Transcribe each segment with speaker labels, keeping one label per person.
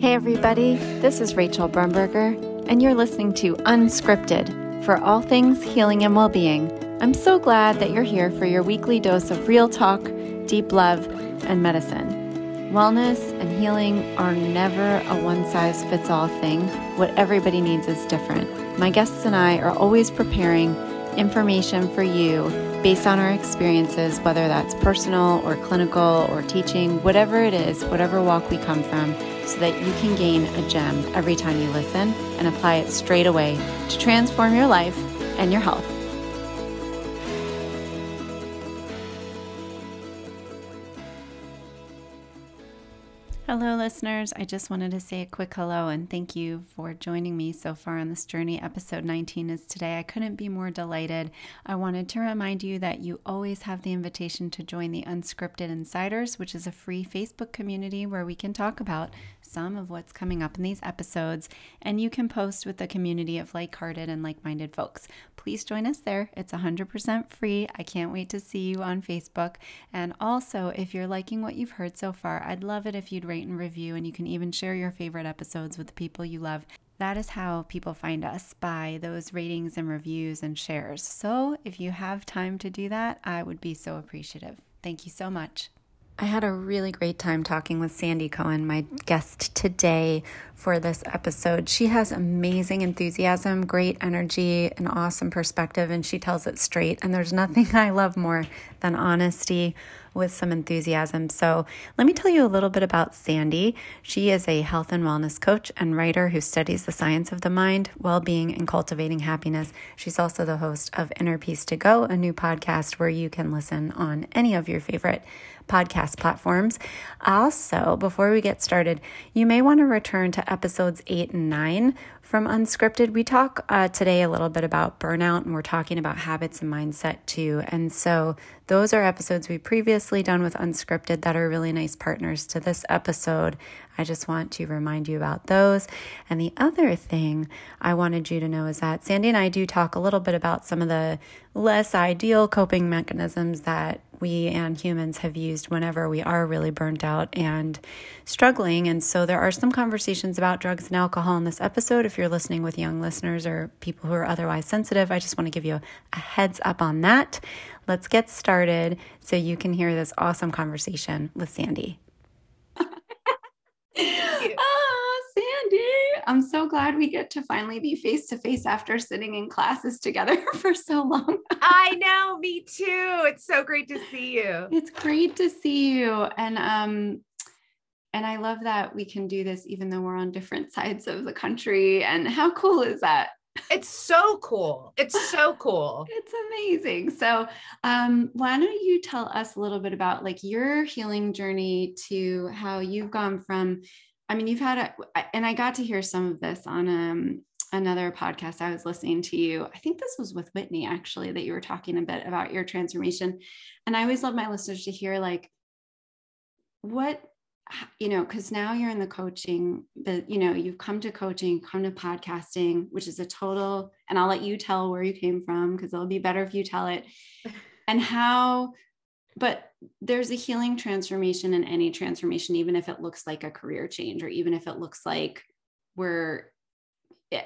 Speaker 1: Hey, everybody, this is Rachel Brumberger, and you're listening to Unscripted for all things healing and well being. I'm so glad that you're here for your weekly dose of real talk, deep love, and medicine. Wellness and healing are never a one size fits all thing. What everybody needs is different. My guests and I are always preparing information for you based on our experiences, whether that's personal or clinical or teaching, whatever it is, whatever walk we come from, so that you can gain a gem every time you listen and apply it straight away to transform your life and your health. Hello, listeners. I just wanted to say a quick hello and thank you for joining me so far on this journey. Episode 19 is today. I couldn't be more delighted. I wanted to remind you that you always have the invitation to join the Unscripted Insiders, which is a free Facebook community where we can talk about some of what's coming up in these episodes, and you can post with a community of like hearted and like minded folks. Please join us there. It's 100% free. I can't wait to see you on Facebook. And also, if you're liking what you've heard so far, I'd love it if you'd rate and review, and you can even share your favorite episodes with the people you love. That is how people find us by those ratings and reviews and shares. So, if you have time to do that, I would be so appreciative. Thank you so much. I had a really great time talking with Sandy Cohen, my guest today for this episode. She has amazing enthusiasm, great energy, an awesome perspective, and she tells it straight. And there's nothing I love more than honesty with some enthusiasm. So, let me tell you a little bit about Sandy. She is a health and wellness coach and writer who studies the science of the mind, well being, and cultivating happiness. She's also the host of Inner Peace to Go, a new podcast where you can listen on any of your favorite podcast platforms. Also, before we get started, you may want to return to episodes eight and nine from Unscripted. We talk uh, today a little bit about burnout and we're talking about habits and mindset too. And so, those are episodes we previously done with Unscripted that are really nice partners to this episode. I just want to remind you about those. And the other thing I wanted you to know is that Sandy and I do talk a little bit about some of the less ideal coping mechanisms that we and humans have used whenever we are really burnt out and struggling. And so there are some conversations about drugs and alcohol in this episode. If you're listening with young listeners or people who are otherwise sensitive, I just want to give you a heads up on that. Let's get started so you can hear this awesome conversation with Sandy. oh, Sandy, I'm so glad we get to finally be face to face after sitting in classes together for so long.
Speaker 2: I know, me too. It's so great to see you.
Speaker 1: It's great to see you. And um and I love that we can do this even though we're on different sides of the country. And how cool is that?
Speaker 2: It's so cool. It's so cool.
Speaker 1: it's amazing. So, um, why don't you tell us a little bit about like your healing journey to how you've gone from, I mean, you've had a, and I got to hear some of this on um, another podcast I was listening to you. I think this was with Whitney actually, that you were talking a bit about your transformation. And I always love my listeners to hear like, what you know, because now you're in the coaching, but you know, you've come to coaching, come to podcasting, which is a total, and I'll let you tell where you came from because it'll be better if you tell it and how, but there's a healing transformation in any transformation, even if it looks like a career change or even if it looks like we're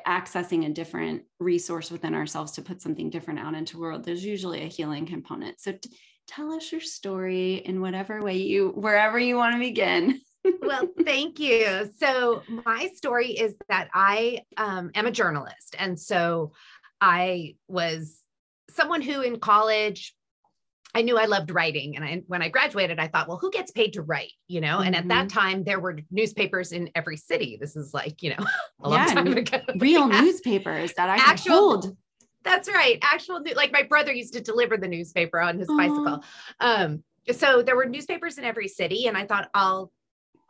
Speaker 1: accessing a different resource within ourselves to put something different out into the world. There's usually a healing component. So, t- tell us your story in whatever way you, wherever you want to begin.
Speaker 2: well, thank you. So, my story is that I um, am a journalist. And so I was someone who in college, I knew I loved writing. And I, when I graduated, I thought, well, who gets paid to write? You know, mm-hmm. and at that mm-hmm. time, there were newspapers in every city. This is like, you know, a long yeah, time ago.
Speaker 1: Real yeah. newspapers that I actual, hold.
Speaker 2: That's right. Actual, like my brother used to deliver the newspaper on his Aww. bicycle. Um, so there were newspapers in every city, and I thought I'll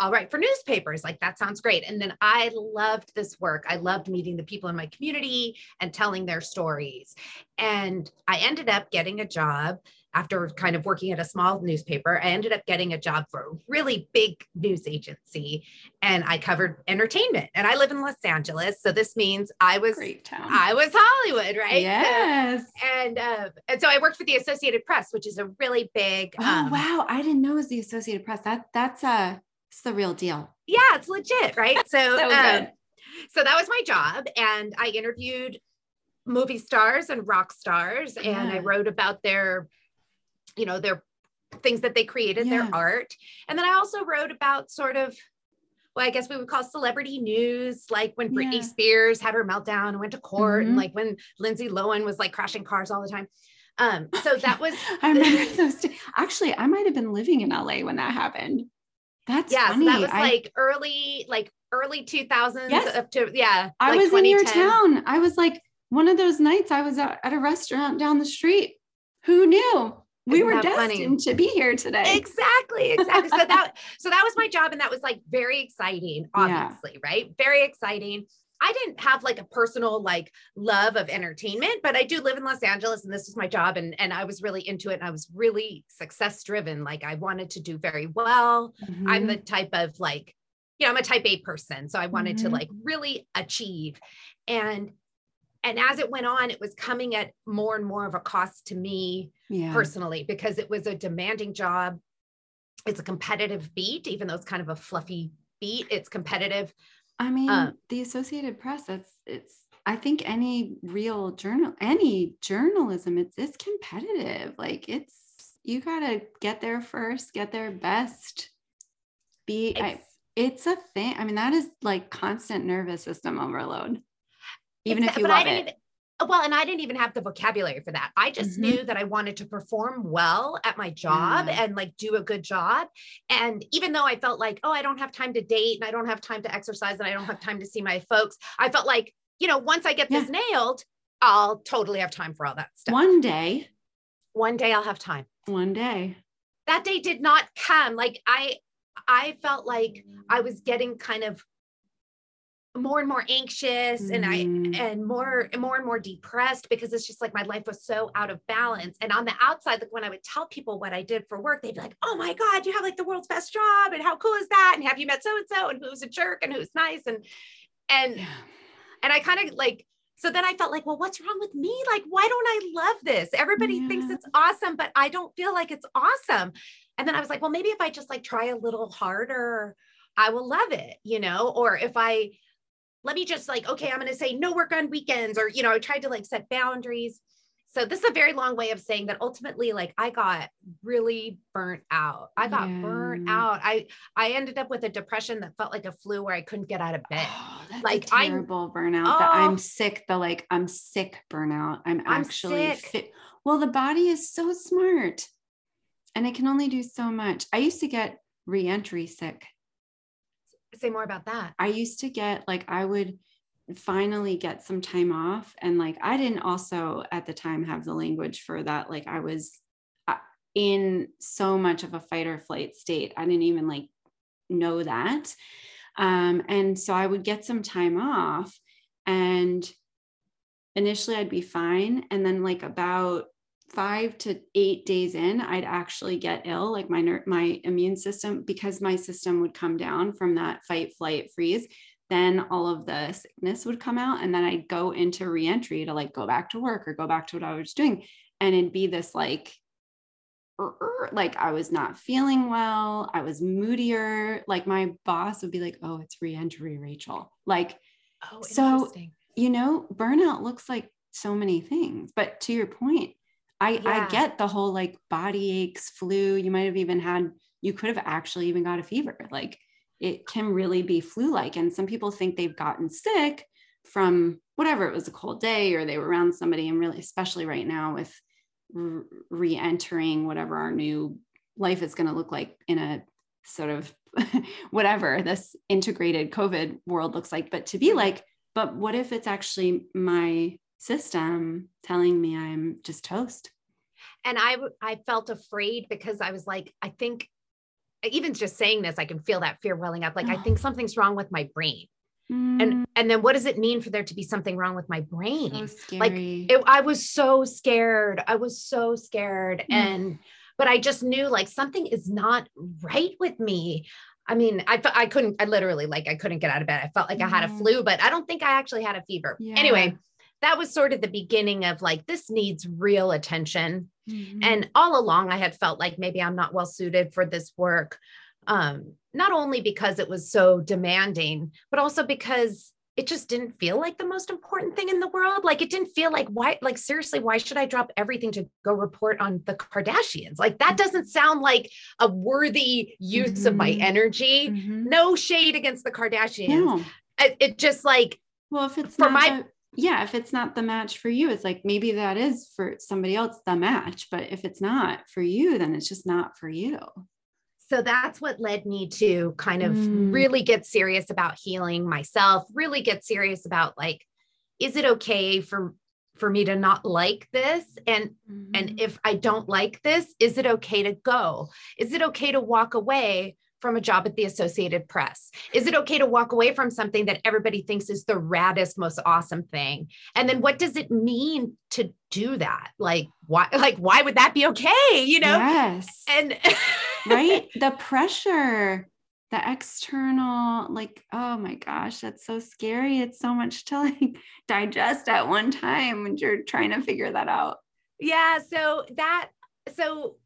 Speaker 2: I'll write for newspapers. Like that sounds great. And then I loved this work. I loved meeting the people in my community and telling their stories. And I ended up getting a job after kind of working at a small newspaper, I ended up getting a job for a really big news agency and I covered entertainment. And I live in Los Angeles. So this means I was I was Hollywood, right?
Speaker 1: Yes.
Speaker 2: So, and uh, and so I worked for the Associated Press, which is a really big
Speaker 1: Oh um, wow. I didn't know it was the Associated Press. That that's uh It's the real deal.
Speaker 2: Yeah, it's legit, right? So,
Speaker 1: So
Speaker 2: um, so that was my job, and I interviewed movie stars and rock stars, and I wrote about their, you know, their things that they created,
Speaker 1: Yeah.
Speaker 2: their art, and then I also wrote about sort of. Well, I guess we would call celebrity news, like when Britney
Speaker 1: Yeah.
Speaker 2: Spears had her meltdown and went to court,
Speaker 1: Mhm.
Speaker 2: and like when Lindsay Lohan was like crashing cars all the time. Um, so that was
Speaker 1: I remember those. Days. Actually, I might have been living in LA when that happened. That's
Speaker 2: yeah,
Speaker 1: funny.
Speaker 2: so that was
Speaker 1: I,
Speaker 2: like early, like early 2000s
Speaker 1: Yes.
Speaker 2: up to yeah.
Speaker 1: I
Speaker 2: like
Speaker 1: was in your
Speaker 2: 2010.
Speaker 1: town. I was like one of those nights. I was at a restaurant down the street. Who knew we
Speaker 2: Isn't
Speaker 1: were
Speaker 2: that funny?
Speaker 1: destined to be here today?
Speaker 2: Exactly, exactly. so that so that was my job, and that was like very exciting,
Speaker 1: Yeah.
Speaker 2: obviously, right? Very exciting. I didn't have like a personal like love of entertainment, but I do live in Los Angeles and this was my job and and I was really into it and I was really success driven. Like I wanted to do very well. I'm
Speaker 1: Mhm.
Speaker 2: the type of like, you know, I'm a type A person. So I wanted to
Speaker 1: Mhm.
Speaker 2: like really achieve. And and as it went on, it was coming at more and more of a cost to me
Speaker 1: yeah.
Speaker 2: personally because it was a demanding job. It's a competitive beat, even though it's kind of a fluffy beat. It's competitive.
Speaker 1: I mean,
Speaker 2: Um,
Speaker 1: the Associated Press, it's it's I think any real journal, any journalism, it's it's competitive. Like it's you gotta get there first, get there best. Be I, it's a thing. I mean, that is like constant nervous system overload. Even if you love
Speaker 2: didn't
Speaker 1: it.
Speaker 2: well, and I didn't even have the vocabulary for that. I just
Speaker 1: Mhm.
Speaker 2: knew that I wanted to perform well at my job
Speaker 1: Yeah.
Speaker 2: and like do a good job. And even though I felt like, oh, I don't have time to date and I don't have time to exercise and I don't have time to see my folks, I felt like, you know, once I get this nailed, I'll totally have time for all that stuff.
Speaker 1: One day,
Speaker 2: One day I'll have time.
Speaker 1: one day.
Speaker 2: that day did not come like i i felt like i was getting kind of more and more anxious and i
Speaker 1: Mm.
Speaker 2: and more and more and more depressed because it's just like my life was so out of balance and on the outside like when i would tell people what i did for work they'd be like oh my god you have like the world's best job and how cool is that and have you met so and so and who's a jerk and who's nice and and
Speaker 1: Yeah.
Speaker 2: and I kind of like, so then I felt like, well, what's wrong with me? Like, why don't I love this? Everybody thinks it's awesome, but I don't feel like it's awesome. And then I was like, well, maybe if I just like try a little harder, I will love it, you know? Or if I, let me just like, okay, I'm going to say no work on weekends, or, you know, I tried to like set boundaries. So this is a very long way of saying that ultimately, like I got really burnt out. I got burnt out. I, I ended up with a depression that felt like a flu where I couldn't get out of bed.
Speaker 1: Oh,
Speaker 2: Like,
Speaker 1: a
Speaker 2: I'm-
Speaker 1: terrible burnout. that oh. I'm
Speaker 2: Oh.
Speaker 1: sick. The like I'm sick burnout. I'm
Speaker 2: I'm
Speaker 1: actually
Speaker 2: sick.
Speaker 1: fit. Well, the body is so smart, and it can only do so much. I used to get reentry sick.
Speaker 2: Say more about that.
Speaker 1: I used to get like I would finally get some time off, and like I didn't also at the time have the language for that. Like I was uh, in so much of a fight or flight state. I didn't even like know that. Um, and so I would get some time off, and initially I'd be fine. And then, like, about five to eight days in, I'd actually get ill, like my ner- my immune system, because my system would come down from that fight, flight, freeze. Then all of the sickness would come out, and then I'd go into reentry to like go back to work or go back to what I was doing, and it'd be this like "Er, er," like I was not feeling well. I was moodier. Like my boss would be like, "Oh, it's reentry, Rachel." Like,
Speaker 2: Oh,
Speaker 1: So- you know, burnout looks like so many things. But to your point, I
Speaker 2: Yeah.
Speaker 1: I get the whole like body aches, flu. You might have even had you could have actually even got a fever. Like it can really be flu-like and some people think they've gotten sick from whatever it was a cold day or they were around somebody and really especially right now with re- re-entering whatever our new life is going to look like in a sort of whatever this integrated covid world looks like but to be like but what if it's actually my system telling me i'm just toast
Speaker 2: And I I felt afraid because I was like, I think, even just saying this, I can feel that fear welling up. Like, I think something's wrong with my brain.
Speaker 1: Mm,
Speaker 2: And, and then what does it mean for there to be something wrong with my brain?
Speaker 1: so
Speaker 2: like, it, I was so scared. I was so scared.
Speaker 1: Mm.
Speaker 2: And, but I just knew like something is not right with me. I mean, I, I couldn't, I literally like, I couldn't get out of bed. I felt like I had a flu, but I don't think I actually had a fever.
Speaker 1: Yeah.
Speaker 2: Anyway, that was sort of the beginning of like, this needs real attention.
Speaker 1: Mhm.
Speaker 2: And all along, I had felt like maybe I'm not well suited for this work. Um, not only because it was so demanding, but also because it just didn't feel like the most important thing in the world. Like it didn't feel like why, like seriously, why should I drop everything to go report on the Kardashians? Like that doesn't sound like a worthy use mm-hmm. of my mm-hmm. energy. Mm-hmm. No shade against the Kardashians. No. It, it, just like,
Speaker 1: well, if it's for my, yeah, if it's not the match for you, it's like maybe that is for somebody else the match. But if it's not for you, then it's just not for you
Speaker 2: so that's what led me to kind of mm. really get serious about healing myself really get serious about like is it okay for for me to not like this and mm-hmm. and if i don't like this is it okay to go is it okay to walk away from a job at the associated press is it okay to walk away from something that everybody thinks is the raddest most awesome thing and then what does it mean to do that like why like why would that be okay you know
Speaker 1: yes
Speaker 2: and
Speaker 1: right? The pressure, the external, like, oh my gosh, that's so scary. It's so much to like digest at one time when you're trying to figure that out.
Speaker 2: Yeah. So that, so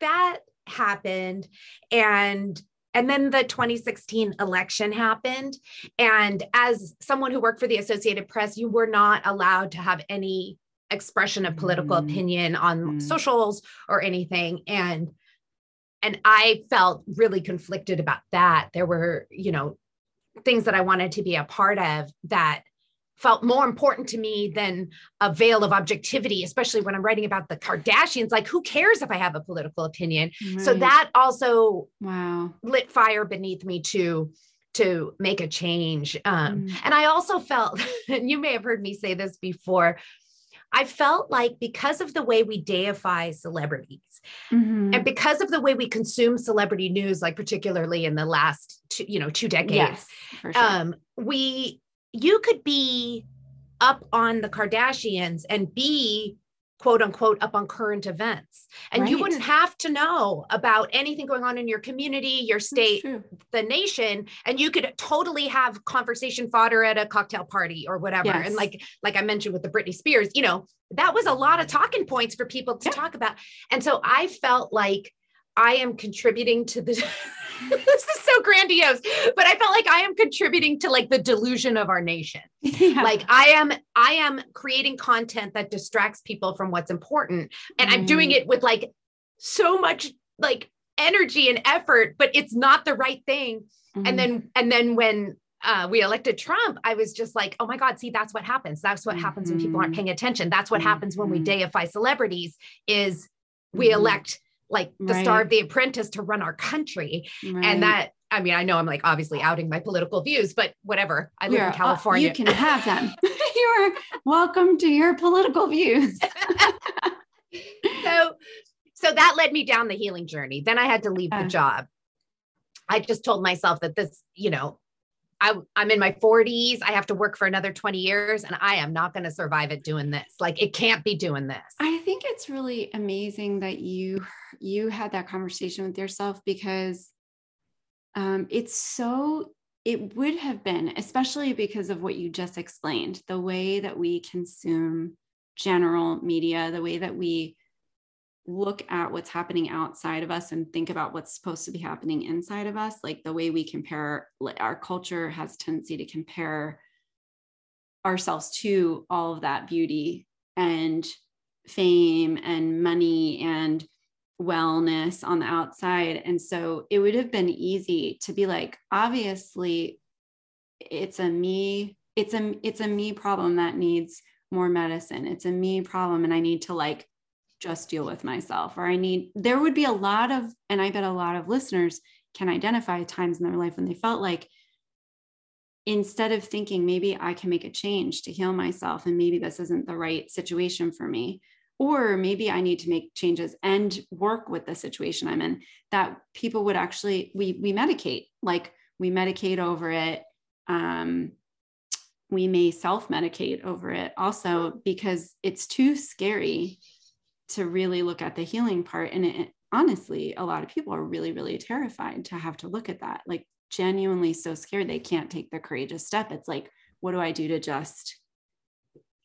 Speaker 2: that happened. And and then the 2016 election happened. And as someone who worked for the Associated Press, you were not allowed to have any expression of political mm. opinion on mm. socials or anything. And and I felt really conflicted about that. There were, you know, things that I wanted to be a part of that felt more important to me than a veil of objectivity, especially when I'm writing about the Kardashians. Like, who cares if I have a political opinion? Right. So that also
Speaker 1: wow
Speaker 2: lit fire beneath me to to make a change. Um, mm. And I also felt, and you may have heard me say this before, I felt like because of the way we deify celebrities mm-hmm. and because of the way we consume celebrity news, like particularly in the last two, you know, two decades, yes, sure. um, we you could be up on the Kardashians and be quote unquote up on current events and right. you wouldn't have to know about anything going on in your community your state the nation and you could totally have conversation fodder at a cocktail party or whatever yes. and like like i mentioned with the britney spears you know that was a lot of talking points for people to yeah. talk about and so i felt like i am contributing to the this is so grandiose but i felt like i am contributing to like the delusion of our nation yeah. like i am i am creating content that distracts people from what's important and mm. i'm doing mm. it with like so much like energy and effort but it's not the right thing mm. and then and then when uh, we elected Trump, I was just like, oh my God, see, that's what happens. That's what mm-hmm. happens when people aren't mm-hmm. paying attention. That's what mm-hmm. happens when we mm-hmm. deify celebrities is we mm-hmm. elect like the right. star of the apprentice to run our country. Right. and that i mean i know i'm like obviously outing my political views but whatever. I live You're, in uh, california.
Speaker 1: you can have them. You're welcome to your political views.
Speaker 2: So so that led me down the healing journey. Then i had to leave the job. I just told myself that this you know I, I'm in my 40s. I have to work for another 20 years and I am not going to survive it doing this. Like it can't be doing this.
Speaker 1: I think it's really amazing that you you had that conversation with yourself because um, it's so it would have been especially because of what you just explained the way that we consume general media the way that we look at what's happening outside of us and think about what's supposed to be happening inside of us like the way we compare our culture has tendency to compare ourselves to all of that beauty and fame and money and wellness on the outside. And so it would have been easy to be like obviously it's a me it's a it's a me problem that needs more medicine. It's a me problem and i need to like just deal with myself or i need there would be a lot of and i bet a lot of listeners can identify times in their life when they felt like instead of thinking maybe i can make a change to heal myself and maybe this isn't the right situation for me or maybe i need to make changes and work with the situation i'm in that people would actually we we medicate like we medicate over it um we may self medicate over it also because it's too scary to really look at the healing part. And it, honestly, a lot of people are really, really terrified to have to look at that, like genuinely so scared they can't take the courageous step. It's like, what do I do to just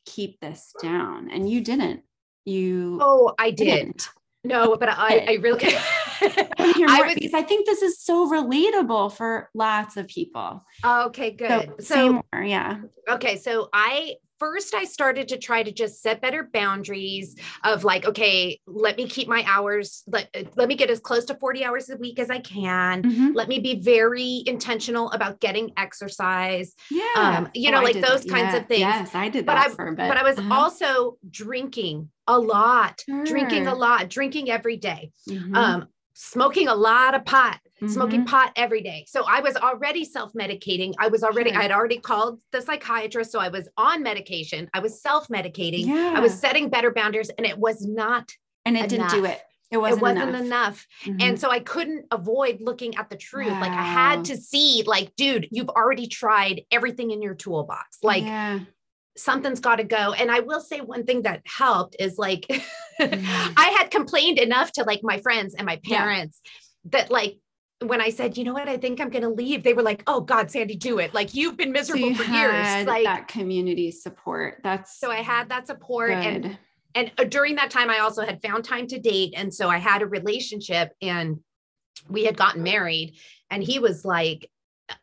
Speaker 1: keep this down? And you didn't. You
Speaker 2: oh, I did. Didn't. No, but I, I really
Speaker 1: I was, because I think this is so relatable for lots of people.
Speaker 2: Okay, good.
Speaker 1: So, so more, yeah.
Speaker 2: Okay, so I first I started to try to just set better boundaries of like, okay, let me keep my hours, let, let me get as close to 40 hours a week as I can. Mm-hmm. Let me be very intentional about getting exercise.
Speaker 1: Yeah.
Speaker 2: Um, you oh, know, like those that. kinds
Speaker 1: yeah.
Speaker 2: of things.
Speaker 1: Yes, I did that
Speaker 2: but
Speaker 1: for
Speaker 2: I,
Speaker 1: a bit.
Speaker 2: But I was uh-huh. also drinking a lot, sure. drinking a lot, drinking every day. Mm-hmm. Um, smoking a lot of pot, mm-hmm. smoking pot every day. So I was already self medicating. I was already, sure. I had already called the psychiatrist. So I was on medication. I was self medicating. Yeah. I was setting better boundaries and it was not.
Speaker 1: And it enough. didn't do it. It wasn't,
Speaker 2: it wasn't
Speaker 1: enough.
Speaker 2: enough. Mm-hmm. And so I couldn't avoid looking at the truth. Wow. Like I had to see, like, dude, you've already tried everything in your toolbox. Like, yeah something's got to go. And I will say one thing that helped is like mm. I had complained enough to like my friends and my parents yeah. that like when I said, you know what, I think I'm going to leave, they were like, "Oh God, Sandy, do it! Like you've been miserable so you for years." Like
Speaker 1: that community support. That's
Speaker 2: so I had that support, good. and and uh, during that time, I also had found time to date, and so I had a relationship, and we had gotten married, and he was like,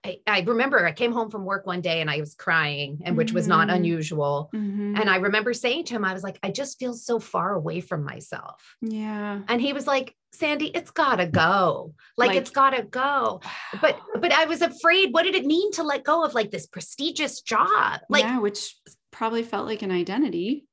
Speaker 2: I, I, remember I came home from work one day and I was crying, and which was not mm-hmm. unusual. Mm-hmm. And I remember saying to him, I was like, I just feel so far away from myself.
Speaker 1: Yeah.
Speaker 2: And he was like, Sandy, it's gotta go. Like, like it's gotta go. But but I was afraid, what did it mean to let go of like this prestigious job? Like
Speaker 1: yeah, which probably felt like an identity.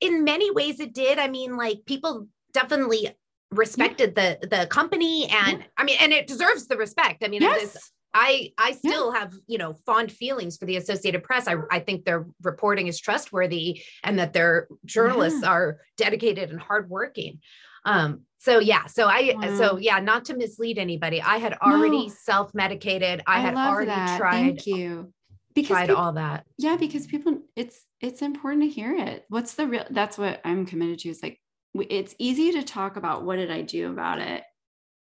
Speaker 2: In many ways it did. I mean, like people definitely respected yeah. the the company and yeah. I mean and it deserves the respect. I mean yes. I I still yeah. have you know fond feelings for the Associated Press. I I think their reporting is trustworthy and that their journalists yeah. are dedicated and hardworking. Um, so yeah, so I wow. so yeah, not to mislead anybody. I had already no. self medicated. I, I had already that. tried.
Speaker 1: Thank you.
Speaker 2: Because tried people, all that.
Speaker 1: Yeah, because people, it's it's important to hear it. What's the real? That's what I'm committed to. Is like it's easy to talk about what did I do about it,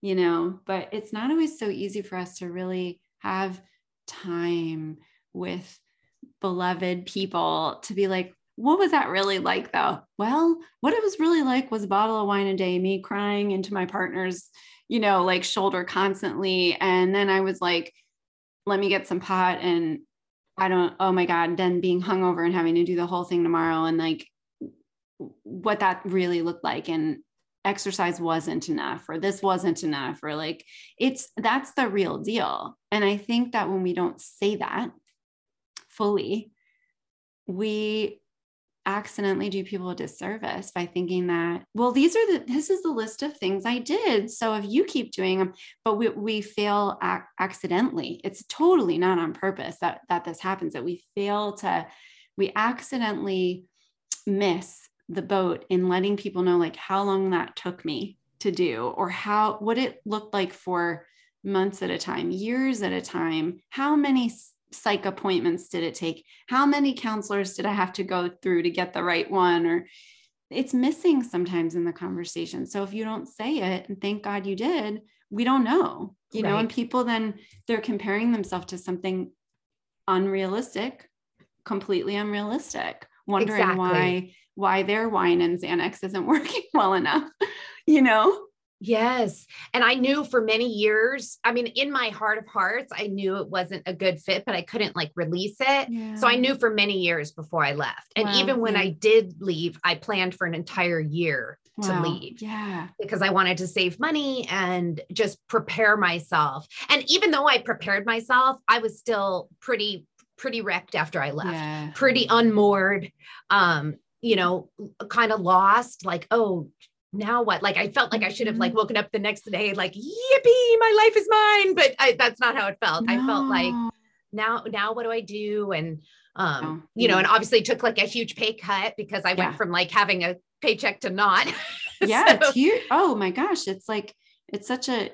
Speaker 1: you know, but it's not always so easy for us to really have time with beloved people to be like, what was that really like though? Well, what it was really like was a bottle of wine a day, me crying into my partner's, you know, like shoulder constantly. And then I was like, let me get some pot and I don't, oh my God, then being hungover and having to do the whole thing tomorrow and like what that really looked like. And exercise wasn't enough or this wasn't enough or like it's that's the real deal. And i think that when we don't say that fully we accidentally do people a disservice by thinking that well these are the this is the list of things i did so if you keep doing them but we, we fail ac- accidentally it's totally not on purpose that that this happens that we fail to we accidentally miss the boat in letting people know like how long that took me to do or how what it looked like for months at a time years at a time. How many psych appointments did it take? How many counselors did i have to go through to get the right one? Or it's missing sometimes in the conversation. So if you don't say it and thank god you did we don't know you right. know and people then they're comparing themselves to something unrealistic completely unrealistic wondering exactly. why why their wine and Xanax isn't working well enough, you know?
Speaker 2: Yes. And I knew for many years, I mean, in my heart of hearts, I knew it wasn't a good fit, but I couldn't like release it. Yeah. So I knew for many years before I left. And wow. even when yeah. I did leave, I planned for an entire year wow. to leave.
Speaker 1: Yeah.
Speaker 2: Because I wanted to save money and just prepare myself. And even though I prepared myself, I was still pretty pretty wrecked after I left. Yeah. Pretty unmoored. Um you know, kind of lost, like, oh, now what? Like I felt like I should have like mm-hmm. woken up the next day, like, yippee, my life is mine. But I, that's not how it felt. No. I felt like now, now what do I do? And um, you know, and obviously took like a huge pay cut because I yeah. went from like having a paycheck to not.
Speaker 1: yeah, so. it's huge. Oh my gosh. It's like it's such a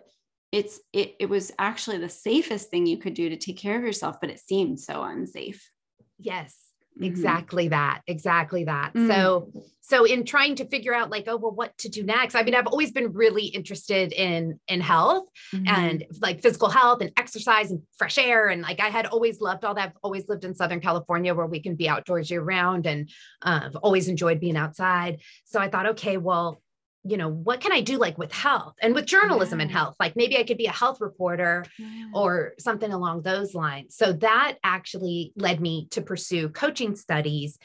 Speaker 1: it's it it was actually the safest thing you could do to take care of yourself, but it seemed so unsafe.
Speaker 2: Yes Mm-hmm. exactly that exactly that mm. so so in trying to figure out like oh well what to do next i mean i've always been really interested in in health mm-hmm. and like physical health and exercise and fresh air and like i had always loved all that i've always lived in southern california where we can be outdoors year round and uh, i've always enjoyed being outside so i thought okay well you know, what can I do like with health and with journalism and health? Like maybe I could be a health reporter yeah. or something along those lines. So that actually led me to pursue coaching studies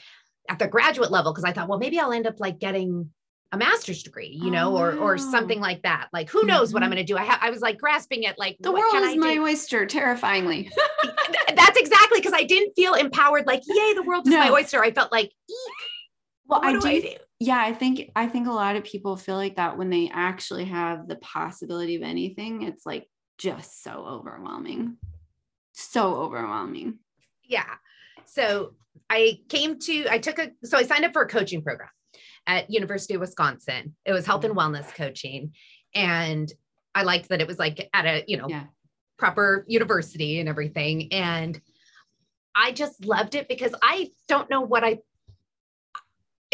Speaker 2: at the graduate level because I thought, well, maybe I'll end up like getting a master's degree, you know, oh, or or something like that. Like who knows mm-hmm. what I'm mm-hmm. going to do? I ha- I was like grasping at like
Speaker 1: the world is my oyster, terrifyingly.
Speaker 2: That's exactly because I didn't feel empowered. Like, yay, the world is no. my oyster. I felt like, Eek,
Speaker 1: well, I do, I do. Yeah, I think I think a lot of people feel like that when they actually have the possibility of anything. It's like just so overwhelming, so overwhelming.
Speaker 2: Yeah. So I came to, I took a, so I signed up for a coaching program at University of Wisconsin. It was health and mm-hmm. wellness coaching. And I liked that it was like at a, you know, yeah. proper university and everything. And I just loved it because I don't know what I,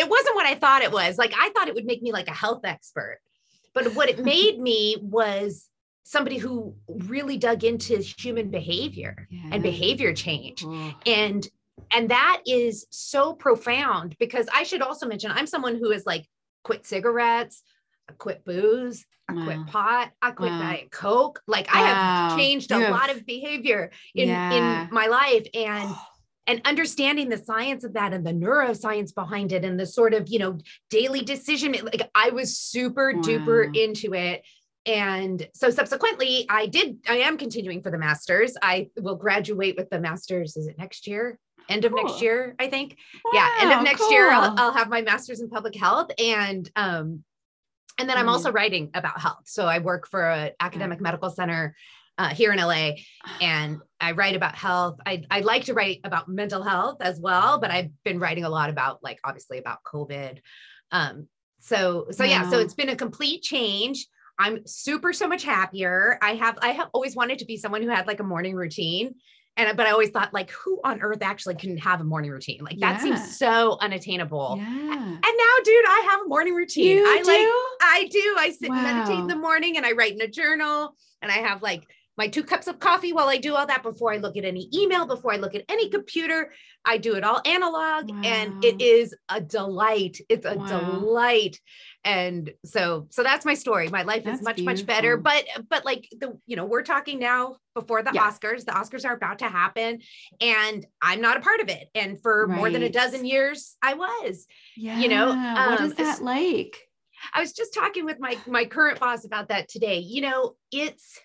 Speaker 2: it wasn't what I thought it was. Like I thought it would make me like a health expert. But what it made me was somebody who really dug into human behavior yeah. and behavior change. Oh. And and that is so profound because I should also mention I'm someone who has like quit cigarettes, I quit booze, I wow. quit pot, I quit wow. diet coke. Like wow. I have changed a have... lot of behavior in yeah. in my life and and understanding the science of that and the neuroscience behind it and the sort of, you know, daily decision like I was super duper into it and so subsequently i did i am continuing for the masters i will graduate with the masters is it next year end of cool. next year, I think. Wow, yeah, end of next cool. year, I'll, I'll, have my master's in public health, and um, and then I'm also writing about health. So I work for an academic medical center uh, here in LA, and I write about health. I I like to write about mental health as well, but I've been writing a lot about like obviously about COVID. Um, so so yeah, so it's been a complete change. I'm super so much happier. I have I have always wanted to be someone who had like a morning routine and but I always thought like who on earth actually can have a morning routine? Like that yeah. seems so unattainable. Yeah. And now, dude, I have a morning routine.
Speaker 1: You
Speaker 2: I
Speaker 1: do?
Speaker 2: like I do. I sit wow. and meditate in the morning and I write in a journal and I have like my two cups of coffee while I do all that before I look at any email, before I look at any computer. I do it all analog wow. and it is a delight. It's a wow. delight and so so that's my story my life that's is much beautiful. much better but but like the you know we're talking now before the yeah. oscars the oscars are about to happen and i'm not a part of it and for right. more than a dozen years i was yeah you know
Speaker 1: um, what is that like
Speaker 2: i was just talking with my my current boss about that today you know it's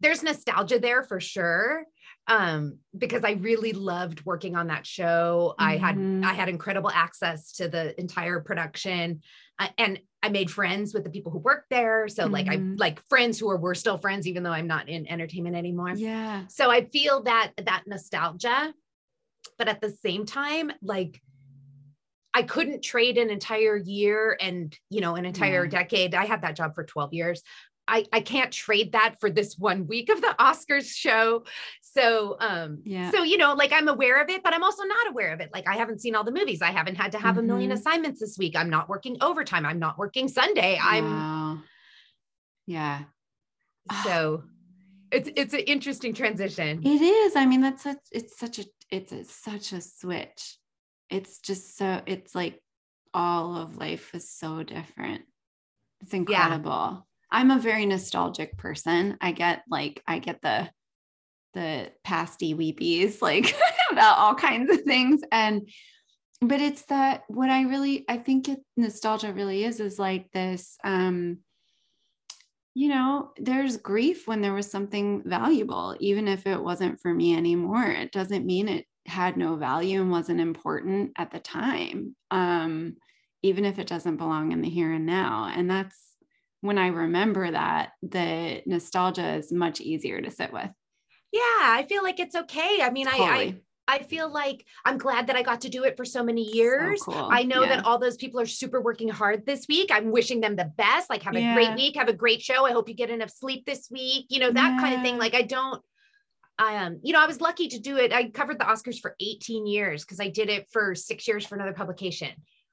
Speaker 2: there's nostalgia there for sure um, because I really loved working on that show. Mm-hmm. I had mm-hmm. I had incredible access to the entire production, uh, and I made friends with the people who worked there. So mm-hmm. like I mm-hmm. like friends who are we're still friends even though I'm not in entertainment anymore.
Speaker 1: Yeah.
Speaker 2: So I feel that that nostalgia, but at the same time, like I couldn't trade an entire year and you know an entire yeah. decade. I had that job for 12 years I, I can't trade that for this one week of the Oscars show. So, um, yeah. So, you know, like I'm aware of it, but I'm also not aware of it. Like I haven't seen all the movies. I haven't had to have mm-hmm. a million mm-hmm. assignments this week. I'm not working overtime. I'm not working Sunday. I'm, wow.
Speaker 1: yeah.
Speaker 2: So it's, it's an interesting transition.
Speaker 1: It is. I mean, that's such, it's such a, it's a, such a switch. It's just so, it's like all of life is so different. It's incredible. Yeah. I'm a very nostalgic person. I get like I get the the pasty weepies like about all kinds of things. And but it's that what I really I think it, nostalgia really is is like this um you know there's grief when there was something valuable even if it wasn't for me anymore. It doesn't mean it had no value and wasn't important at the time um even if it doesn't belong in the here and now. And that's when I remember that, the nostalgia is much easier to sit with.
Speaker 2: Yeah, I feel like it's okay. I mean, totally. I, I I feel like I'm glad that I got to do it for so many years. So cool. I know yeah. that all those people are super working hard this week. I'm wishing them the best. Like, have yeah. a great week, have a great show. I hope you get enough sleep this week. You know, that yeah. kind of thing. Like, I don't, I um, you know, I was lucky to do it. I covered the Oscars for 18 years because I did it for six years for another publication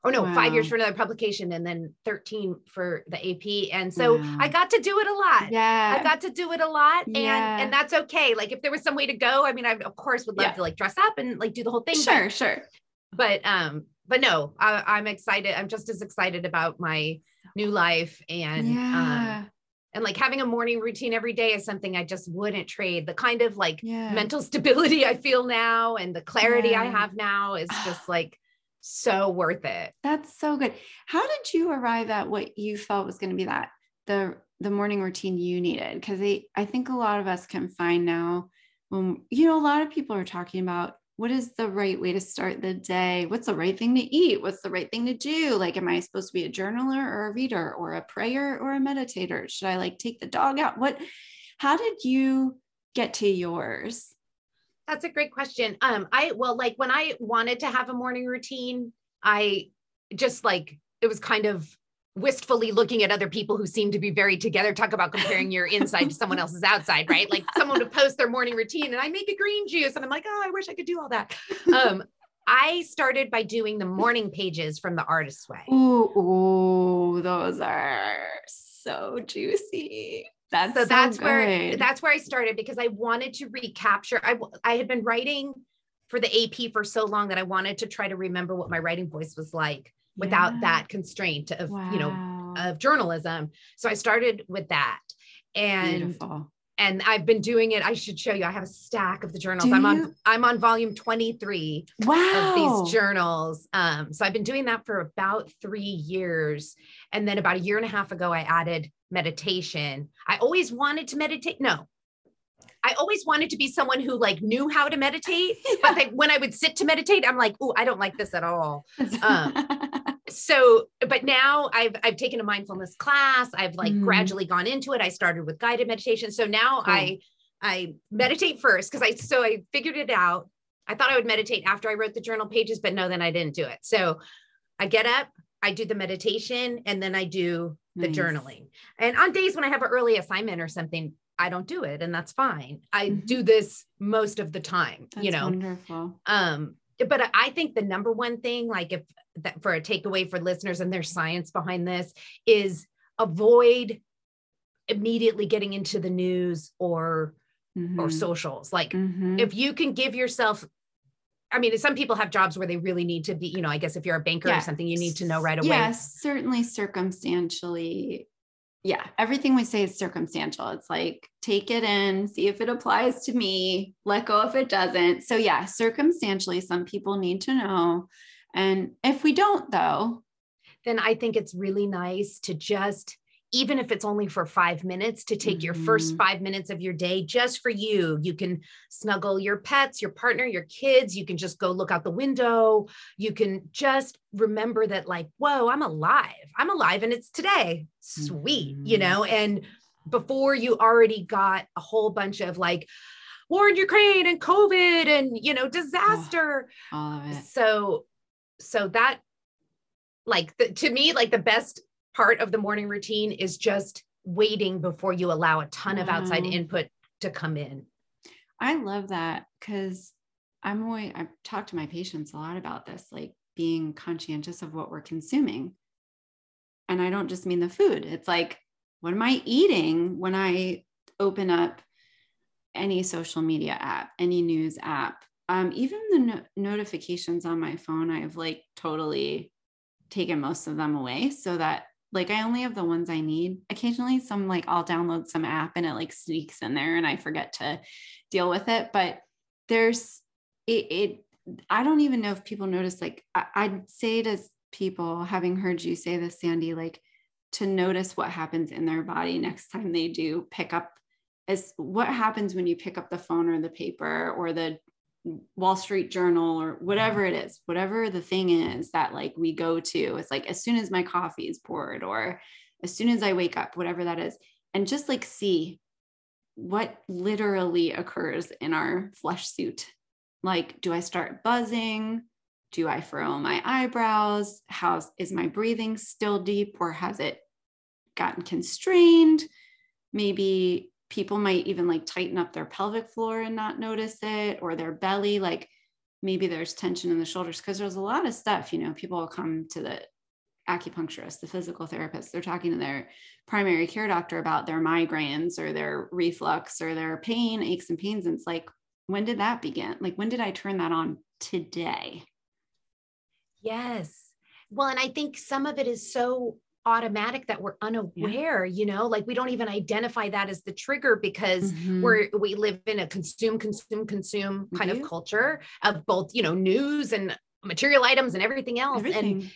Speaker 2: or no, wow. five years for another publication and then 13 for the AP. And so wow. I got to do it a lot.
Speaker 1: Yeah.
Speaker 2: I got to do it a lot. And yeah. and that's okay. Like if there was some way to go, I mean, I of course would love yeah. to like dress up and like do the whole thing.
Speaker 1: Sure, but, sure.
Speaker 2: But um, but no, I, I'm excited. I'm just as excited about my new life and um,
Speaker 1: yeah.
Speaker 2: and like having a morning routine every day is something I just wouldn't trade. The kind of like
Speaker 1: yeah.
Speaker 2: mental stability I feel now and the clarity I have now is just like so worth it.
Speaker 1: That's so good. How did you arrive at what you felt was going to be that the the morning routine you needed? Because I, I think a lot of us can find now when you know a lot of people are talking about what is the right way to start the day? What's the right thing to eat? What's the right thing to do? Like, am I supposed to be a journaler or a reader or a prayer or a meditator? Should I like take the dog out? What how did you get to yours?
Speaker 2: That's a great question. Um, I well, like when I wanted to have a morning routine, I just like it was kind of wistfully looking at other people who seem to be very together. Talk about comparing your inside to someone else's outside, right? Like someone would post their morning routine and I make a green juice, and I'm like, oh, I wish I could do all that. Um, I started by doing the morning pages from the artist's way.
Speaker 1: Ooh, ooh, those are so juicy. That's
Speaker 2: so
Speaker 1: so
Speaker 2: that's where that's where I started because I wanted to recapture. I I had been writing for the AP for so long that I wanted to try to remember what my writing voice was like without that constraint of you know of journalism. So I started with that, and
Speaker 1: Beautiful.
Speaker 2: And I've been doing it. I should show you. I have a stack of the journals.
Speaker 1: Do
Speaker 2: I'm on
Speaker 1: you?
Speaker 2: I'm on volume 23 of
Speaker 1: Wow.
Speaker 2: these journals. Um, so I've been doing that for about three years. And then about a year and a half ago, I added meditation. I always wanted to meditate. No, I always wanted to be someone who like knew how to meditate. But like, when I would sit to meditate, I'm like, oh, I don't like this at all. um, So, but now I've I've taken a mindfulness class. I've like
Speaker 1: Mm.
Speaker 2: gradually gone into it. I started with guided meditation. So now
Speaker 1: Cool.
Speaker 2: I I meditate first because I so I figured it out. I thought I would meditate after I wrote the journal pages, but no, then I didn't do it. So I get up, I do the meditation, and then I do the
Speaker 1: Nice.
Speaker 2: journaling. And on days when I have an early assignment or something, I don't do it, and that's fine. I
Speaker 1: Mhm.
Speaker 2: do this most of the time,
Speaker 1: That's
Speaker 2: you know.
Speaker 1: wonderful.
Speaker 2: Um, but I- think the number one thing, like if that for a takeaway for listeners, and there's science behind this, is avoid immediately getting into the news or or
Speaker 1: Mhm.
Speaker 2: socials. Like
Speaker 1: Mhm.
Speaker 2: if you can give yourself I mean, some people have jobs where they really need to be, you know, I guess if you're a banker
Speaker 1: Yeah.
Speaker 2: or something, you need to know right away.
Speaker 1: Yes, certainly circumstantially. Yeah, everything we say is circumstantial. It's like take it in, see if it applies to me, let go if it doesn't. So, yeah, circumstantially, some people need to know. And if we don't, though,
Speaker 2: Then I think it's really nice to just even if it's only for five minutes, to take your first
Speaker 1: Mhm.
Speaker 2: five minutes of your day just for you. You can snuggle your pets, your partner, your kids. You can just go look out the window. You can just remember that, like, whoa, I'm alive. I'm alive and it's today. Sweet, you
Speaker 1: Mhm.
Speaker 2: know? And before you already got a whole bunch of like, war in Ukraine and COVID and, you know, disaster
Speaker 1: all of it.
Speaker 2: so so that like the, to me like the best part of the morning routine is just waiting before you allow a ton of outside input to come in
Speaker 1: I love that because I'm always, I've talked to my patients a lot about this, like being conscientious of what we're consuming. And I don't just mean the food, it's like, what am I eating when I open up any social media app, any news app? Um, even the no- notifications on my phone, I've like totally taken most of them away so that like I only have the ones I need. Occasionally, some like I'll download some app and it like sneaks in there and I forget to deal with it. But there's it, it I don't even know if people notice, like I, I'd say to people, having heard you say this, Sandy, like to notice what happens in their body next time they do pick up is what happens when you pick up the phone or the paper or the Wall Street Journal or whatever mm-hmm. it is, whatever the thing is that like we go to, it's like as soon as my coffee is poured or as soon as I wake up, whatever that is, and just like see what literally occurs in our flesh suit. Like, do I start buzzing? Do I furrow my eyebrows? How is my breathing still deep or has it gotten constrained? Maybe people might even like tighten up their pelvic floor and not notice it or their belly. Like maybe there's tension in the shoulders because there's a lot of stuff, you know, people will come to the acupuncturist, the physical therapist, they're talking to their primary care doctor about their migraines or their reflux or their pain, aches and pains. And it's like, when did that begin? Like, when did I turn that on today?
Speaker 2: yes well and i think some of it is so automatic that we're unaware yeah. you know like we don't even identify that as the trigger because mm-hmm. we're we live in a consume consume consume kind of culture of both you know news and material items and everything else everything. and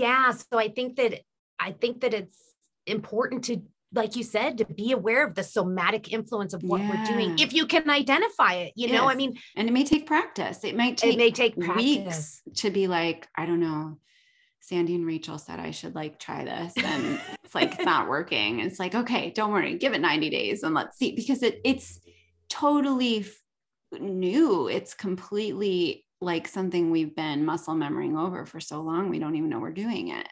Speaker 2: yeah so i think that i think that it's important to like you said to be aware of the somatic influence of what yeah. we're doing if you can identify it you yes. know i mean
Speaker 1: and it may take practice it might take
Speaker 2: it may take practice.
Speaker 1: weeks to be like i don't know Sandy and Rachel said I should like try this and it's like it's not working. It's like, okay, don't worry, give it 90 days and let's see because it it's totally new. It's completely like something we've been muscle memorying over for so long we don't even know we're doing it.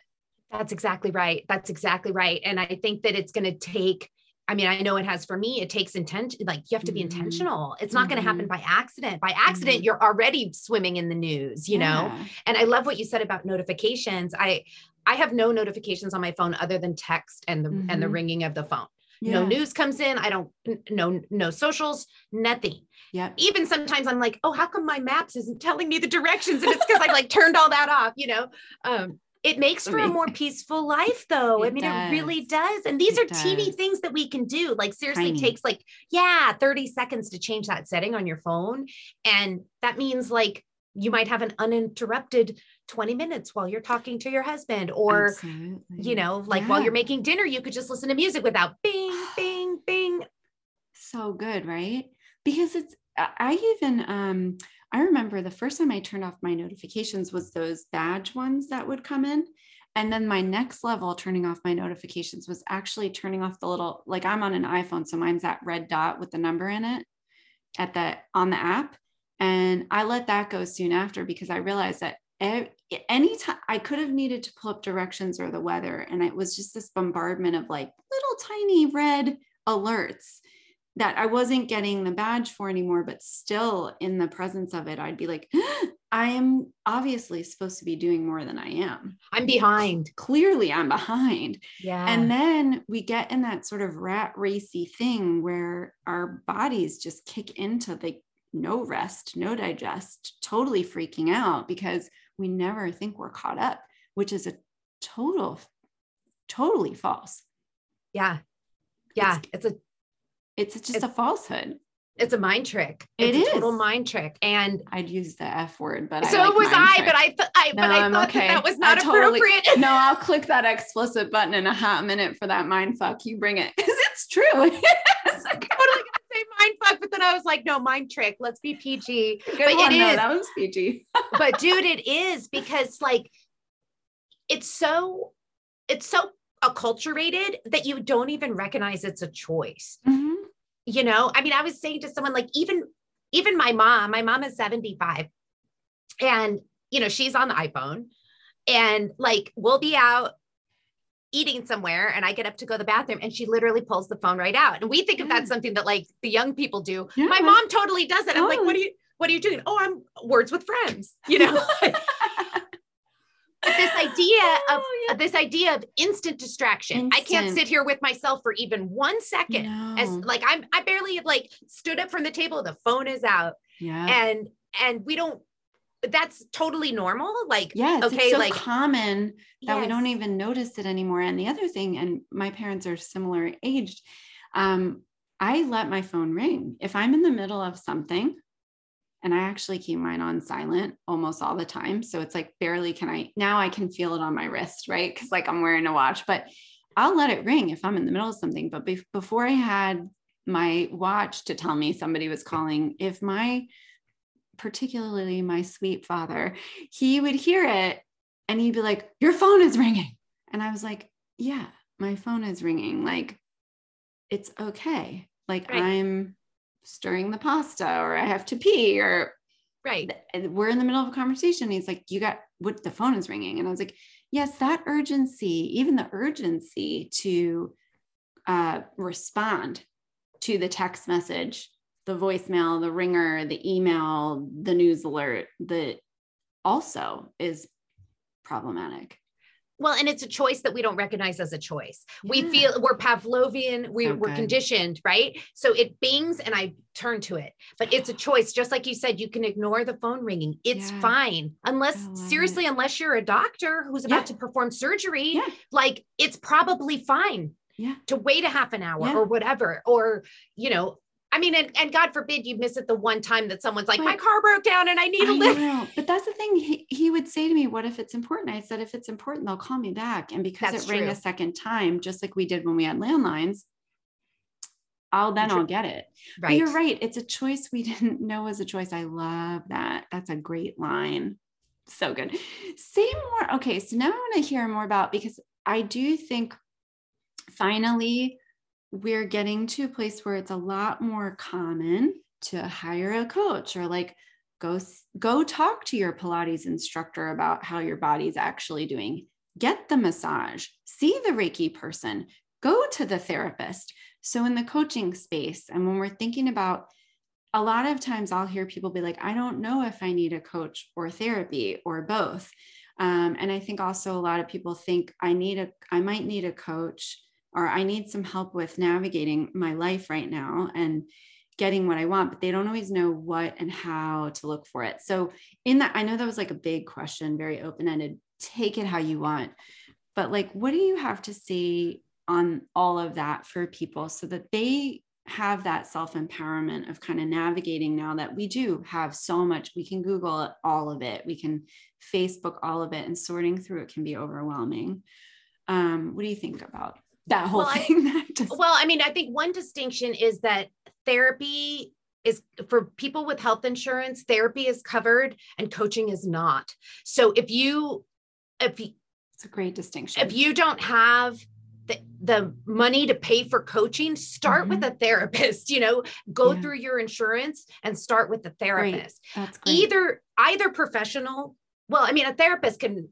Speaker 2: That's exactly right. That's exactly right. And I think that it's going to take I mean, I know it has for me, it takes intention, like you have to be mm-hmm. intentional. It's not mm-hmm. going to happen by accident. By accident, mm-hmm. you're already swimming in the news, you yeah. know? And I love what you said about notifications. I I have no notifications on my phone other than text and the and the mm-hmm. ringing of the phone. Yeah. No news comes in. I don't no no socials, nothing.
Speaker 1: Yeah.
Speaker 2: Even sometimes I'm like, oh, how come my maps isn't telling me the directions? And it's because I like turned all that off, you know. Um, it makes for a more peaceful life though. It I mean, does. it really does. And these it are does. teeny things that we can do. Like seriously Tiny. takes like, yeah, 30 seconds to change that setting on your phone. And that means like you might have an uninterrupted 20 minutes while you're talking to your husband or Absolutely. you know like yeah. while you're making dinner you could just listen to music without bing bing bing
Speaker 1: so good right because it's i even um I remember the first time I turned off my notifications was those badge ones that would come in. And then my next level turning off my notifications was actually turning off the little, like I'm on an iPhone. So mine's that red dot with the number in it at the on the app. And I let that go soon after because I realized that anytime I could have needed to pull up directions or the weather. And it was just this bombardment of like little tiny red alerts that I wasn't getting the badge for anymore, but still in the presence of it, I'd be like, I am obviously supposed to be doing more than I am.
Speaker 2: I'm behind.
Speaker 1: Clearly, I'm behind.
Speaker 2: Yeah.
Speaker 1: And then we get in that sort of rat racy thing where our bodies just kick into the no rest, no digest, totally freaking out because we never think we're caught up, which is a total, totally false.
Speaker 2: Yeah. Yeah. It's, it's a
Speaker 1: it's just it's, a falsehood.
Speaker 2: It's a mind trick. It's
Speaker 1: it is.
Speaker 2: a total mind trick. And
Speaker 1: I'd use the F word, but
Speaker 2: so
Speaker 1: I like
Speaker 2: was I, trick. but I, th- I, no, but I thought okay. that, that was not I appropriate.
Speaker 1: Totally, no, I'll click that explicit button in a hot minute for that mind fuck. You bring it. Cause it's true.
Speaker 2: yes, I'm totally say mind fuck, but then I was like, no, mind trick. Let's be PG.
Speaker 1: Good but one. it no, is. That was PG.
Speaker 2: but dude, it is because like it's so it's so acculturated that you don't even recognize it's a choice. Mm-hmm you know i mean i was saying to someone like even even my mom my mom is 75 and you know she's on the iphone and like we'll be out eating somewhere and I get up to go to the bathroom and she literally pulls the phone right out. And we think yeah. of that something that like the young people do. Yeah. My mom totally does it. I'm like, what are you what are you doing? Oh, I'm words with friends, you know. But this idea of oh, yeah. this idea of instant distraction. Instant. I can't sit here with myself for even one second. No. As like I'm I barely like stood up from the table, the phone is out.
Speaker 1: Yeah.
Speaker 2: And and we don't that's totally normal. Like,
Speaker 1: yes, okay, so like common that yes. we don't even notice it anymore. And the other thing, and my parents are similar aged, um, I let my phone ring. If I'm in the middle of something, and I actually keep mine on silent almost all the time. So it's like barely can I now I can feel it on my wrist, right? Because like I'm wearing a watch, but I'll let it ring if I'm in the middle of something. But be- before I had my watch to tell me somebody was calling, if my particularly my sweet father, he would hear it and he'd be like, Your phone is ringing. And I was like, Yeah, my phone is ringing. Like, it's okay. Like, right. I'm stirring the pasta or I have to pee or
Speaker 2: right.
Speaker 1: We're in the middle of a conversation. He's like, you got what the phone is ringing. And I was like, yes, that urgency, even the urgency to uh, respond to the text message, the voicemail, the ringer, the email, the news alert, that also is problematic.
Speaker 2: Well, and it's a choice that we don't recognize as a choice.
Speaker 1: Yeah.
Speaker 2: We feel we're Pavlovian, we,
Speaker 1: So
Speaker 2: we're conditioned, right? So it bings and I turn to it. But it's a choice. Just like you said, you can ignore the phone ringing. It's
Speaker 1: Yeah.
Speaker 2: fine. Unless, seriously, unless you're a doctor who's about
Speaker 1: Yeah.
Speaker 2: to perform surgery, like it's probably fine
Speaker 1: Yeah.
Speaker 2: to wait a half an hour or whatever. Or, you know, I mean, and, and God forbid you miss it the one time that someone's like, my car broke down and I need a lift.
Speaker 1: but that's the thing. He, he would say to me, What if it's important? I said, If it's important, they'll call me back. And because
Speaker 2: That's
Speaker 1: it rang
Speaker 2: true.
Speaker 1: a second time, just like we did when we had landlines, I'll then I'll get it. But you're right. It's a choice we didn't know was a choice. I love that. That's a great line. So good. Say more. Okay. So now I want to hear more about because I do think finally we're getting to a place where it's a lot more common to hire a coach or like go go talk to your pilates instructor about how your body's actually doing. Get the massage. See the reiki person. Go to the therapist. So in the coaching space and when we're thinking about a lot of times i'll hear people be like i don't know if i need a coach or therapy or both. Um, and i think also a lot of people think i need a i might need a coach or I need some help with navigating my life right now and getting what I want, but they don't always know what and how to look for it. So, in that, I know that was like a big question, very open ended. Take it how you want. But, like, what do you have to say on all of that for people so that they have that self empowerment of kind of navigating now that we do have so much? We can Google all of it, we can Facebook all of it, and sorting through it can be overwhelming. Um, what do you think about that whole
Speaker 2: Well, I-
Speaker 1: thing? that just,
Speaker 2: Well, I mean, I think one distinction is that therapy is for people with health insurance, therapy is covered and coaching is not. So if you if you,
Speaker 1: it's a great distinction.
Speaker 2: if you don't have the, the money to pay for coaching, start with mm-hmm. a therapist, you know, go
Speaker 1: Yeah.
Speaker 2: through your insurance and start with the therapist.
Speaker 1: That's great.
Speaker 2: Either either professional, well, I mean, a therapist can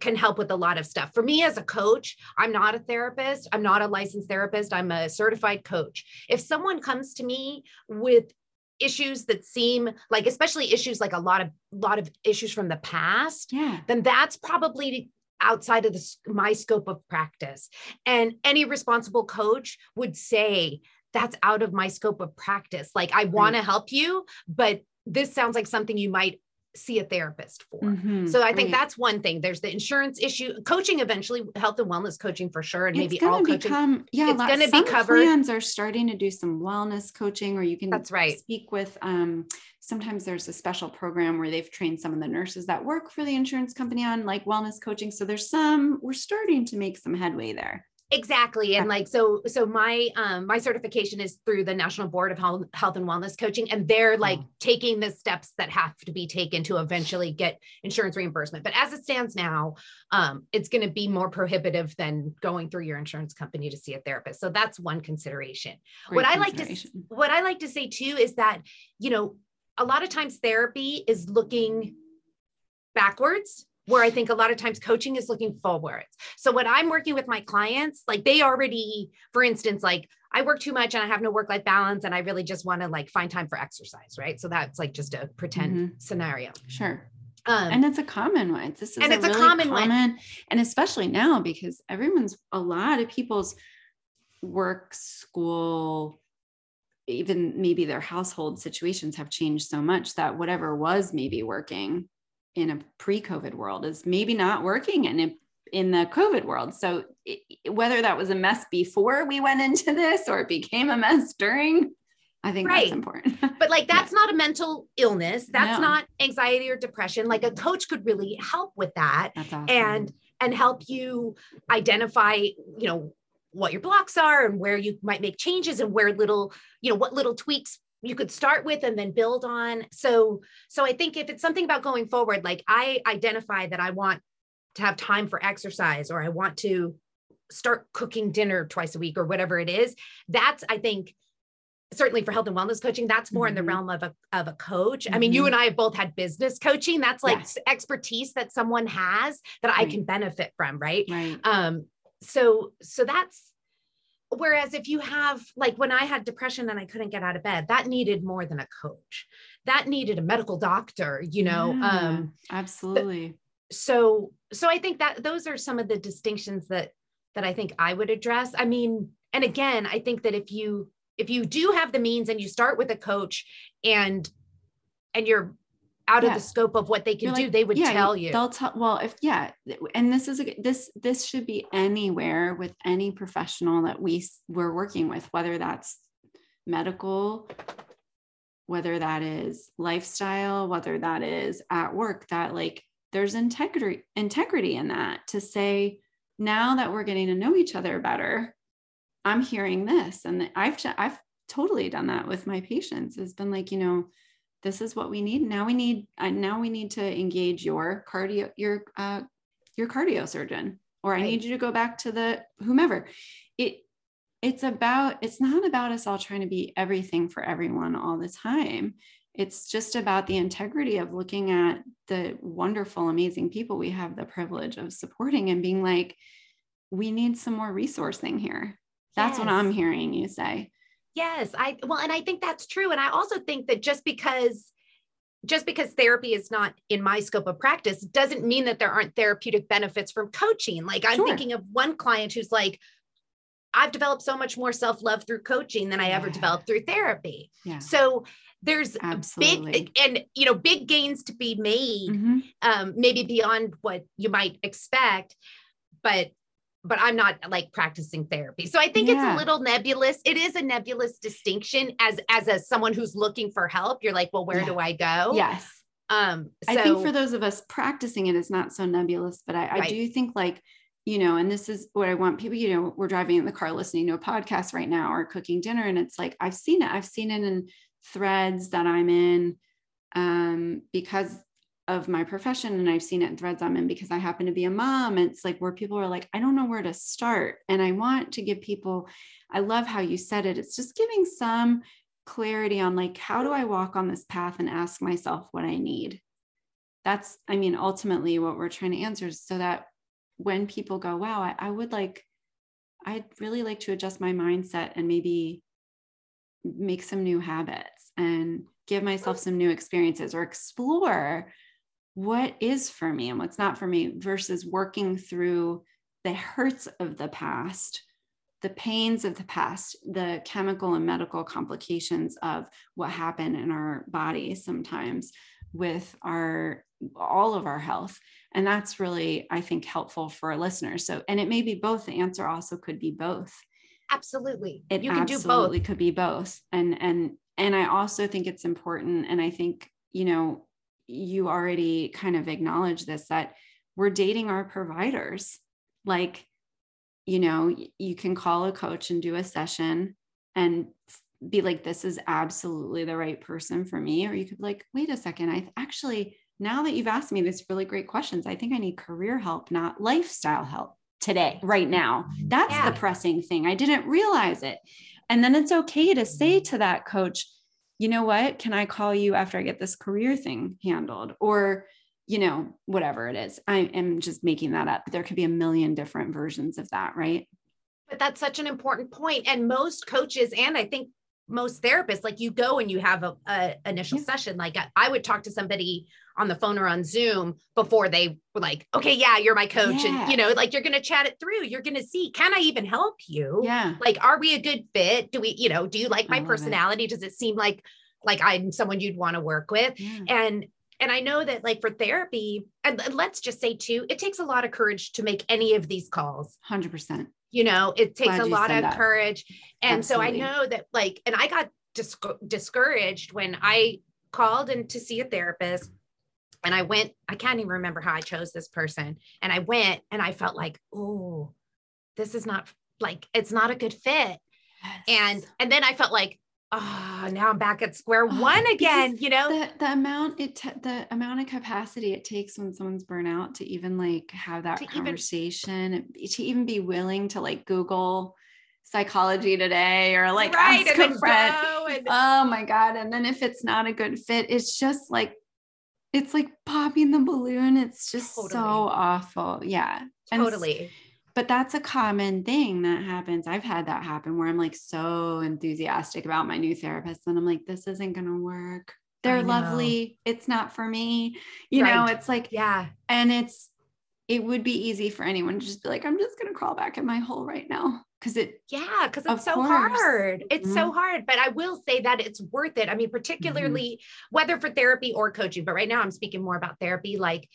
Speaker 2: can help with a lot of stuff. For me as a coach, I'm not a therapist. I'm not a licensed therapist. I'm a certified coach. If someone comes to me with issues that seem like especially issues like a lot of lot of issues from the past,
Speaker 1: yeah.
Speaker 2: then that's probably outside of the, my scope of practice. And any responsible coach would say that's out of my scope of practice. Like I want to help you, but this sounds like something you might see a therapist for.
Speaker 1: Mhm,
Speaker 2: So I think
Speaker 1: great.
Speaker 2: that's one thing. There's the insurance issue, coaching eventually, health and wellness coaching for sure, and
Speaker 1: it's
Speaker 2: maybe all coaching.
Speaker 1: become yeah.
Speaker 2: It's gonna be
Speaker 1: some
Speaker 2: covered.
Speaker 1: Plans are starting to do some wellness coaching, or you can
Speaker 2: That's right.
Speaker 1: speak with. Um, sometimes there's a special program where they've trained some of the nurses that work for the insurance company on like wellness coaching. So there's some. We're starting to make some headway there.
Speaker 2: Exactly. And like so so my um my certification is through the National Board of Health, Health and Wellness Coaching and they're like taking the steps that have to be taken to eventually get insurance reimbursement. But as it stands now, um it's going to be more prohibitive than going through your insurance company to see a therapist. So that's one consideration. what
Speaker 1: Great
Speaker 2: I like to what I like to say too is that, you know, a lot of times therapy is looking backwards where I think a lot of times coaching is looking forwards. So when I'm working with my clients, like they already, for instance, like I work too much and I have no work life balance and I really just want to like find time for exercise, right? So that's like just a pretend scenario.
Speaker 1: Sure.
Speaker 2: Um,
Speaker 1: and it's a common one. This is
Speaker 2: and it's a
Speaker 1: really
Speaker 2: common one.
Speaker 1: and especially now because everyone's a lot of people's work, school, even maybe their household situations have changed so much that whatever was maybe working in a pre-COVID world is maybe not working in a, in the COVID world. So i- whether that was a mess before we went into this or it became a mess during, I think
Speaker 2: Right.
Speaker 1: that's important.
Speaker 2: but like that's not a mental illness. That's
Speaker 1: No.
Speaker 2: not anxiety or depression. Like a coach could really help with that.
Speaker 1: awesome.
Speaker 2: and and help you identify you know what your blocks are and where you might make changes and where little you know what little tweaks you could start with and then build on so so i think if it's something about going forward like i identify that i want to have time for exercise or i want to start cooking dinner twice a week or whatever it is that's i think certainly for health and wellness coaching that's more in the
Speaker 1: Mhm.
Speaker 2: realm of a, of a coach i mean you
Speaker 1: Mhm.
Speaker 2: and i have both had business coaching that's like
Speaker 1: Yes.
Speaker 2: expertise that someone has that i can benefit from right
Speaker 1: right.
Speaker 2: um so so that's whereas if you have like when i had depression and i couldn't get out of bed that needed more than a coach that needed a medical doctor you know
Speaker 1: Yeah,
Speaker 2: um
Speaker 1: absolutely.
Speaker 2: so so I think that those are some of the distinctions that that I think I would address. I mean, and again, I think that if you if you do have the means and you start with a coach and and you're out yeah. of the scope of what they can You're do like, they would
Speaker 1: yeah,
Speaker 2: tell you
Speaker 1: they'll tell well if yeah and this is a this this should be anywhere with any professional that we we're working with whether that's medical whether that is lifestyle whether that is at work that like there's integrity integrity in that to say now that we're getting to know each other better i'm hearing this and i've i've totally done that with my patients It's been like you know this is what we need. Now we need uh, now we need to engage your cardio your uh, your cardio surgeon or right. i need you to go back to the whomever. It it's about it's not about us all trying to be everything for everyone all the time. It's just about the integrity of looking at the wonderful amazing people we have the privilege of supporting and being like we need some more resourcing here. That's yes. what i'm hearing you say
Speaker 2: yes i well and i think that's true and i also think that just because just because therapy is not in my scope of practice doesn't mean that there aren't therapeutic benefits from coaching like i'm sure. thinking of one client who's like I've developed so much more self love through coaching than I ever developed through therapy. Yeah. So there's Absolutely. big and you know big gains to be made, mm-hmm. um, maybe beyond what you might expect, but but I'm not like practicing therapy. So I think yeah. it's a little nebulous. It is a nebulous distinction as as a someone who's looking for help. You're like, well, where yeah. do I go?
Speaker 1: Yes. Um, so, I think for those of us practicing it is not so nebulous, but I, right. I do think like you know, and this is what I want people, you know, we're driving in the car listening to a podcast right now or cooking dinner. And it's like, I've seen it. I've seen it in threads that I'm in um, because of my profession. And I've seen it in threads I'm in because I happen to be a mom. And It's like where people are like, I don't know where to start. And I want to give people, I love how you said it. It's just giving some clarity on like, how do I walk on this path and ask myself what I need? That's, I mean, ultimately what we're trying to answer is so that when people go, wow, I, I would like, I'd really like to adjust my mindset and maybe make some new habits and give myself some new experiences or explore what is for me and what's not for me versus working through the hurts of the past the pains of the past, the chemical and medical complications of what happened in our body sometimes with our all of our health. And that's really i think helpful for listeners. So and it may be both. The answer also could be both.
Speaker 2: Absolutely.
Speaker 1: It you can absolutely do both. It could be both. And and and i also think it's important and i think you know you already kind of acknowledge this that we're dating our providers like you know you can call a coach and do a session and be like this is absolutely the right person for me or you could be like wait a second i actually now that you've asked me these really great questions, I think I need career help, not lifestyle help today, right now. That's yeah. the pressing thing. I didn't realize it. And then it's okay to say to that coach, you know what? Can I call you after I get this career thing handled? Or, you know, whatever it is. I am just making that up. There could be a million different versions of that, right?
Speaker 2: But that's such an important point. And most coaches, and I think most therapists like you go and you have a, a initial yeah. session like I, would talk to somebody on the phone or on zoom before they were like okay yeah you're my coach yeah. and you know like you're gonna chat it through. You're gonna see. Can i even help you?
Speaker 1: Yeah.
Speaker 2: Like are we a good fit? Do we you know do you like my personality it. does it seem like like i'm someone you'd want to work with? Yeah. and and i know that like for therapy and let's just say too it takes a lot of courage to make any of these calls.
Speaker 1: 100%
Speaker 2: you know it takes Glad a lot of that. courage and Absolutely. so i know that like and i got dis- discouraged when i called in to see a therapist and i went i can't even remember how i chose this person and i went and i felt like oh this is not like it's not a good fit yes. and and then i felt like oh, now I'm back at square oh, one again, you know?
Speaker 1: The, the amount it t- the amount of capacity it takes when someone's burnout to even like have that to conversation, even, to even be willing to like Google psychology today or like right, ask a friend. And- oh my God. And then if it's not a good fit, it's just like it's like popping the balloon. It's just totally. so awful. Yeah.
Speaker 2: Totally
Speaker 1: but that's a common thing that happens. I've had that happen where I'm like so enthusiastic about my new therapist and I'm like, this isn't going to work. they're lovely. It's not for me. You know, it's like,
Speaker 2: Yeah.
Speaker 1: and it's, it would be easy for anyone to just be like, I'm just going to crawl back in my hole right now. Cause it,
Speaker 2: Yeah, because it's so
Speaker 1: course.
Speaker 2: hard. It's so
Speaker 1: Mhm.
Speaker 2: hard. But I will say that it's worth it. I mean, particularly whether for therapy or coaching, but right now I'm speaking more about therapy, like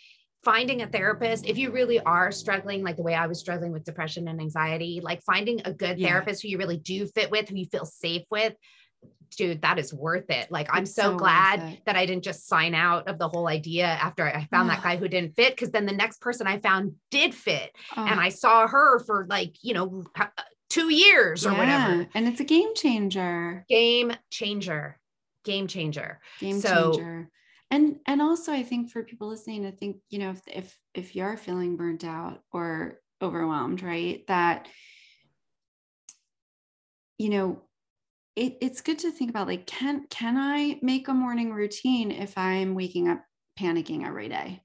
Speaker 2: finding a therapist, if you really are struggling, like the way I was struggling with depression and anxiety, like finding a good
Speaker 1: Yeah.
Speaker 2: therapist who you really do fit with, who you feel safe with. Dude, that is worth it. Like, I'm so,
Speaker 1: so
Speaker 2: glad that I didn't just sign out of the whole idea after I found that guy who didn't fit. Cause then the next person I found did fit and
Speaker 1: oh,
Speaker 2: I saw her for like, you know, uh, two years or whatever.
Speaker 1: And it's a game changer.
Speaker 2: Game changer. Game changer.
Speaker 1: game
Speaker 2: So-
Speaker 1: changer and and also i think for people listening i think you know if if if you're feeling burnt out or overwhelmed right that you know it, it's good to think about like can can i make a morning routine if i'm waking up panicking every day?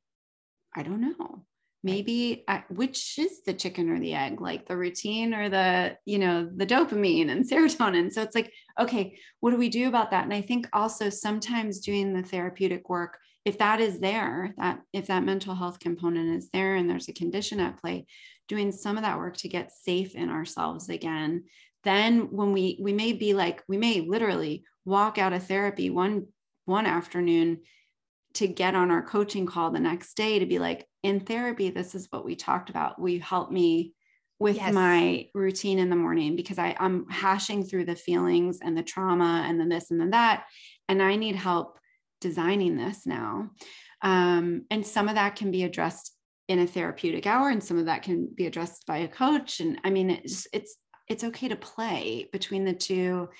Speaker 1: I don't know maybe I, which is the chicken or the egg? Like the routine or the you know the dopamine and serotonin? So it's like okay what do we do about that? And i think also sometimes doing the therapeutic work if that is there that if that mental health component is there and there's a condition at play doing some of that work to get safe in ourselves again then when we we may be like we may literally walk out of therapy one one afternoon to get on our coaching call the next day to be like in therapy this is what we talked about will you help me with
Speaker 2: Yes.
Speaker 1: my routine in the morning because I, I'm hashing through the feelings and the trauma and then this and then that. And I need help designing this now. Um, and some of that can be addressed in a therapeutic hour and some of that can be addressed by a coach. And I mean, it's, it's, it's okay to play between the two,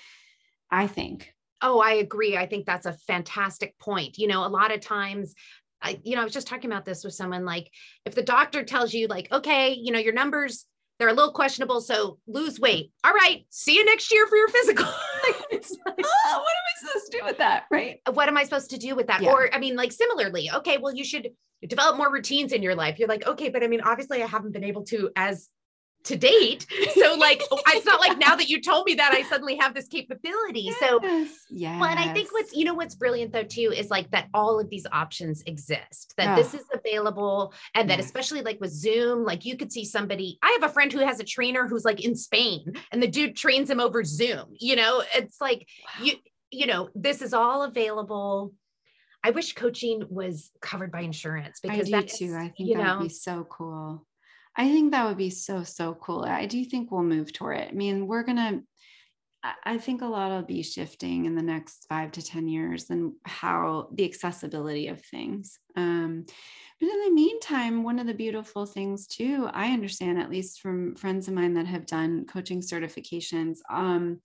Speaker 1: I think.
Speaker 2: Oh, I agree. I think that's a fantastic point. You know, a lot of times, I, you know, I was just talking about this with someone like if the doctor tells you, like, okay, you know, your numbers, they're a little questionable. So lose weight. All right. See you next year for your physical. Like,
Speaker 1: Oh, what am I supposed to do with that? Right.
Speaker 2: Uh, what am I supposed to do with that?
Speaker 1: Yeah.
Speaker 2: Or, I mean, like, similarly, okay, well, you should develop more routines in your life. You're like, okay, but I mean, obviously, I haven't been able to as to date. So, like, it's not like now that you told me that I suddenly have this capability. So,
Speaker 1: yes. yes.
Speaker 2: Well, and I think what's, you know, what's brilliant though, too, is like that all of these options exist, that
Speaker 1: Yeah.
Speaker 2: this is available. And that
Speaker 1: Yes.
Speaker 2: especially like with Zoom, like you could see somebody. I have a friend who has a trainer who's like in Spain and the dude trains him over Zoom. You know, it's like you, you know, this is all available. I wish coaching was covered by insurance
Speaker 1: I
Speaker 2: because
Speaker 1: do
Speaker 2: that's,
Speaker 1: too. I think
Speaker 2: you
Speaker 1: that would be so cool. I think that would be so, so cool. I do think we'll move toward it. I mean, we're going to, I think a lot will be shifting in the next five to 10 years and how the accessibility of things. Um, but in the meantime, one of the beautiful things too, I understand, at least from friends of mine that have done coaching certifications, um,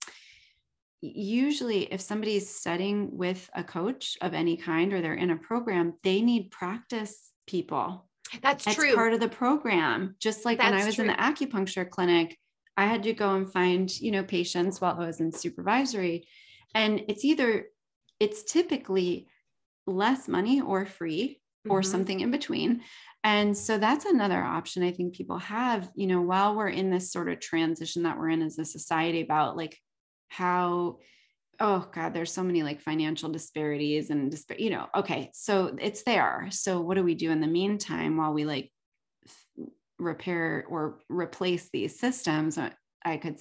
Speaker 1: usually if somebody's studying with a coach of any kind or they're in a program, they need practice people.
Speaker 2: That's
Speaker 1: That's
Speaker 2: true.
Speaker 1: part of the program. Just like when I
Speaker 2: That's
Speaker 1: was in the acupuncture clinic, I had to go and find, you know, patients while I was in supervisory. And it's either, it's typically less money or free or
Speaker 2: Mhm.
Speaker 1: something in between. And so that's another option I think people have, you know, while we're in this sort of transition that we're in as a society about like how oh god there's so many like financial disparities and disp- you know okay so it's there. So what do we do in the meantime while we like f- repair or replace these systems? Uh, i could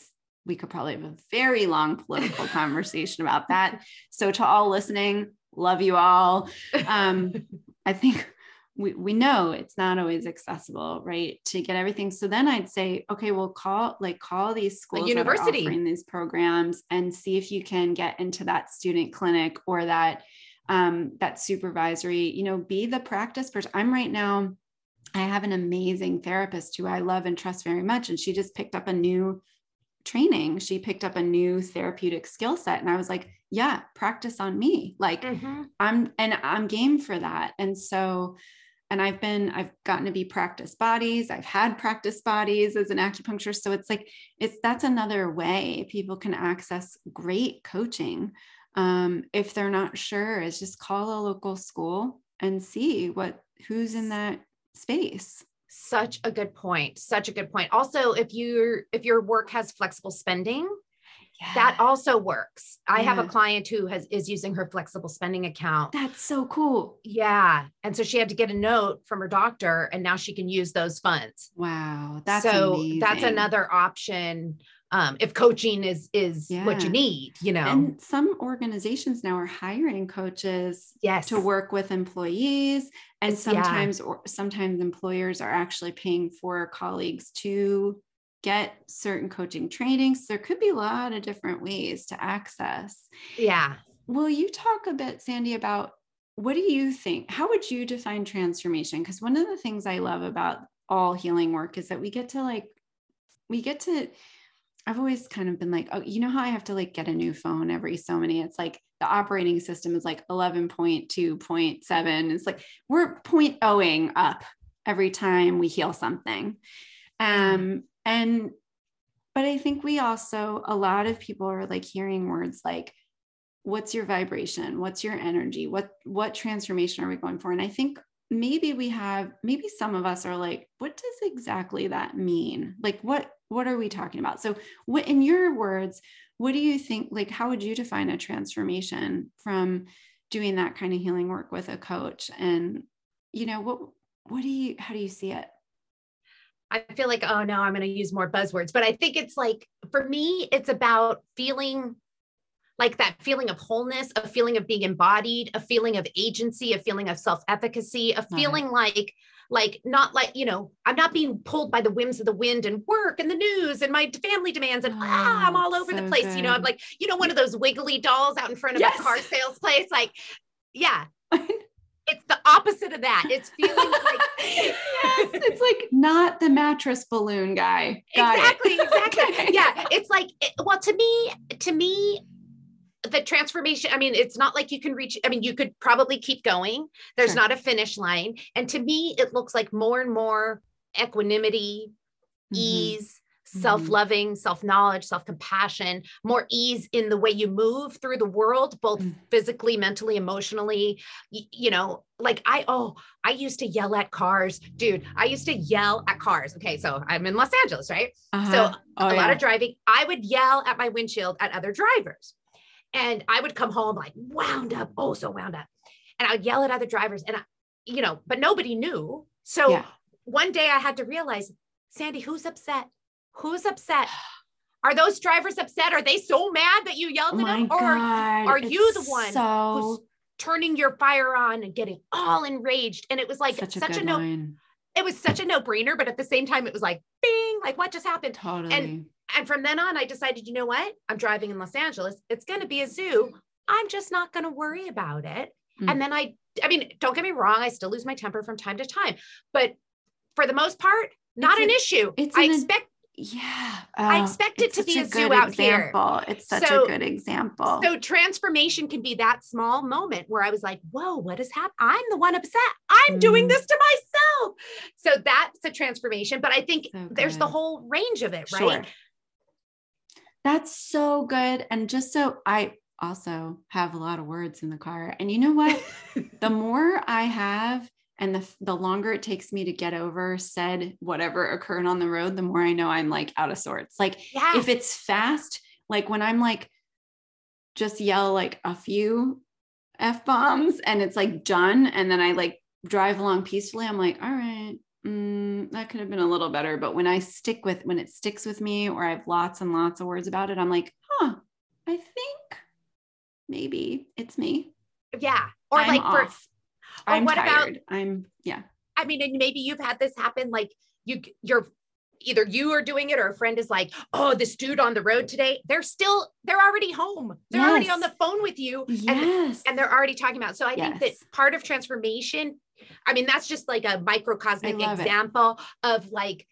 Speaker 1: we could probably have a very long political conversation about that. So to all listening love you all. Um i think we, we know it's not always accessible, right? To get everything. So then I'd say, okay, well, call like call these schools are
Speaker 2: university.
Speaker 1: offering these programs and see if you can get into that student clinic or that um, that supervisory, you know, be the practice person. I'm right now, I have an amazing therapist who I love and trust very much. And she just picked up a new training. She picked up a new therapeutic skill set. And I was like, yeah, practice on me. Like
Speaker 2: Mhm.
Speaker 1: I'm and I'm game for that. And so and I've been I've gotten to be practice bodies. I've had practice bodies as an acupuncturist. So it's like it's that's another way people can access great coaching. Um, if they're not sure, is just call a local school and see what who's in that space.
Speaker 2: Such a good point. Such a good point. Also, if your if your work has flexible spending, that also works. I yeah. have a client who has is using her flexible spending account.
Speaker 1: That's so cool.
Speaker 2: Yeah. And so she had to get a note from her doctor and now she can use those funds.
Speaker 1: Wow. That's
Speaker 2: so
Speaker 1: amazing.
Speaker 2: that's another option um, if coaching is is yeah. what you need, you know.
Speaker 1: And some organizations now are hiring coaches
Speaker 2: yes.
Speaker 1: to work with employees. And sometimes yeah. or sometimes employers are actually paying for colleagues to get certain coaching trainings. There could be a lot of different ways to access.
Speaker 2: Yeah.
Speaker 1: Will you talk a bit, Sandy, about what do you think? How would you define transformation? Because one of the things I love about all healing work is that we get to like, we get to, I've always kind of been like, oh, you know how I have to like get a new phone every so many? It's like the operating system is like 11.2.7. It's like we're 0.0ing up every time we heal something. Um, and but i think we also a lot of people are like hearing words like what's your vibration? What's your energy? What what transformation are we going for? And i think maybe we have maybe some of us are like what does exactly that mean? Like what what are we talking about? So what in your words what do you think like how would you define a transformation from doing that kind of healing work with a coach? And you know what what do you how do you see it
Speaker 2: I feel like, oh no, I'm going to use more buzzwords. But I think it's like, for me, it's about feeling like that feeling of wholeness, a feeling of being embodied, a feeling of agency, a feeling of self efficacy, a feeling like, like not like you know i'm not being pulled by the whims of the wind and work and the news and my family demands and oh, ah, i'm all over so the place good. you know i'm like you know one of those wiggly dolls out in front of yes. a car sales place like yeah it's the opposite of that. It's feeling like
Speaker 1: yes, it's like not the mattress balloon guy.
Speaker 2: Got exactly, it. exactly. okay. Yeah, it's like it, well, to me, to me, the transformation. I mean, it's not like you can reach. I mean, you could probably keep going. There's sure. not a finish line, and to me, it looks like more and more equanimity, mm-hmm. ease Mm-hmm. self-loving self-knowledge self-compassion more ease in the way you move through the world both mm. physically mentally emotionally you, you know like i oh i used to yell at cars dude i used to yell at cars okay so i'm in los angeles right uh-huh. so oh, a yeah. lot of driving i would yell at my windshield at other drivers and i would come home like wound up oh so wound up and i would yell at other drivers and I, you know but nobody knew so yeah. one day i had to realize sandy who's upset Who's upset? Are those drivers upset? Are they so mad that you yelled oh at them? Or are you the one so... who's turning your fire on and getting all enraged? And it was like such, such a, a no, line. it was such a no-brainer, but at the same time, it was like, bing, like what just happened?
Speaker 1: Totally.
Speaker 2: And and from then on, I decided, you know what? I'm driving in Los Angeles. It's gonna be a zoo. I'm just not gonna worry about it. Mm. And then I, I mean, don't get me wrong, I still lose my temper from time to time, but for the most part, not it's an a, issue. It's I expect
Speaker 1: yeah
Speaker 2: oh, i expect it to be a, a zoo out
Speaker 1: example. here it's such so, a good example.
Speaker 2: so transformation can be that small moment where i was like whoa what has happened i'm the one upset. I'm mm. doing this to myself. So that's a transformation but i think so there's the whole range of it right? Sure.
Speaker 1: that's so good and just so i also have a lot of words in the car and you know what? The more i have and the, the longer it takes me to get over said whatever occurred on the road the more i know i'm like out of sorts like yes. if it's fast like when i'm like just yell like a few f bombs and it's like done and then i like drive along peacefully i'm like all right mm, that could have been a little better but when i stick with when it sticks with me or i have lots and lots of words about it i'm like huh i think maybe it's me
Speaker 2: yeah or I'm like off. for
Speaker 1: or I'm what tired. about I'm yeah.
Speaker 2: I mean, and maybe you've had this happen like you you're either you are doing it or a friend is like, oh, this dude on the road today, they're still, they're already home. They're yes. already on the phone with you.
Speaker 1: Yes.
Speaker 2: And, and they're already talking about. So I yes. think that part of transformation, I mean, that's just like a microcosmic example it. of like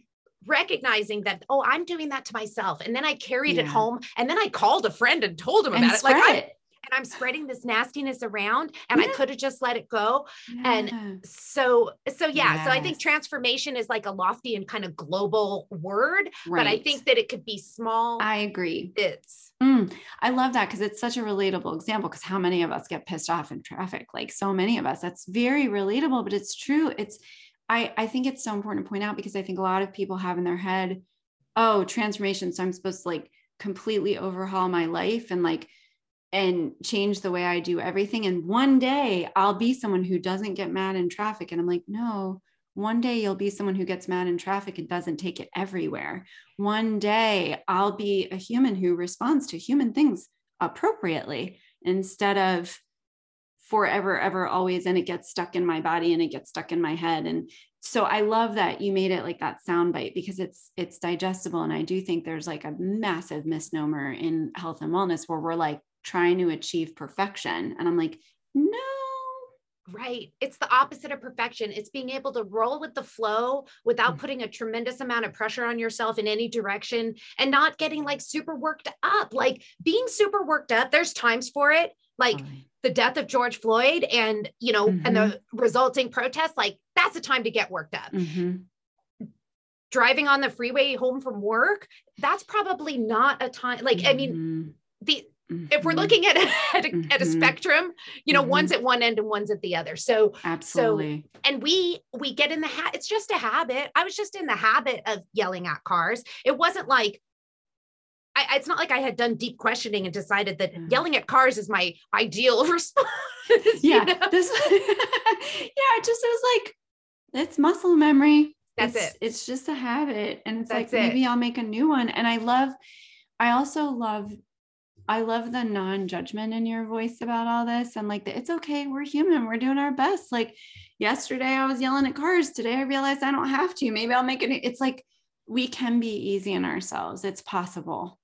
Speaker 2: recognizing that, oh, I'm doing that to myself. And then I carried yeah. it home. And then I called a friend and told him about it. Like I, and I'm spreading this nastiness around and yeah. I could have just let it go. Yeah. And so, so yeah, yes. so I think transformation is like a lofty and kind of global word, right. but I think that it could be small.
Speaker 1: I agree.
Speaker 2: It's,
Speaker 1: mm, I love that because it's such a relatable example because how many of us get pissed off in traffic? Like so many of us. That's very relatable, but it's true. It's, I, I think it's so important to point out because I think a lot of people have in their head, oh, transformation. So I'm supposed to like completely overhaul my life and like and change the way I do everything. And one day I'll be someone who doesn't get mad in traffic. And I'm like, no, one day you'll be someone who gets mad in traffic and doesn't take it everywhere. One day I'll be a human who responds to human things appropriately instead of forever, ever, always. And it gets stuck in my body and it gets stuck in my head. And so I love that you made it like that sound bite because it's it's digestible. And I do think there's like a massive misnomer in health and wellness where we're like, trying to achieve perfection. And I'm like, no.
Speaker 2: Right. It's the opposite of perfection. It's being able to roll with the flow without mm. putting a tremendous amount of pressure on yourself in any direction and not getting like super worked up. Like being super worked up, there's times for it. Like the death of George Floyd and, you know, mm-hmm. and the mm-hmm. resulting protests, like that's the time to get worked up. Mm-hmm driving on the freeway home from work that's probably not a time like i mean mm-hmm. the Mm-hmm. If we're mm-hmm. looking at a, at a, mm-hmm. at a spectrum, you know, mm-hmm. one's at one end and one's at the other. So
Speaker 1: absolutely.
Speaker 2: So, and we we get in the hat. It's just a habit. I was just in the habit of yelling at cars. It wasn't like I, it's not like I had done deep questioning and decided that mm-hmm. yelling at cars is my ideal response.
Speaker 1: yeah, know? this. yeah, it just was like it's muscle memory.
Speaker 2: That's
Speaker 1: it's,
Speaker 2: it.
Speaker 1: It's just a habit, and it's
Speaker 2: That's
Speaker 1: like maybe I'll make a new one. And I love. I also love I love the non-judgment in your voice about all this. And like, it's okay. We're human. We're doing our best. Like yesterday I was yelling at cars. Today I realized I don't have to. Maybe I'll make it. It's like we can be easy on ourselves. It's possible.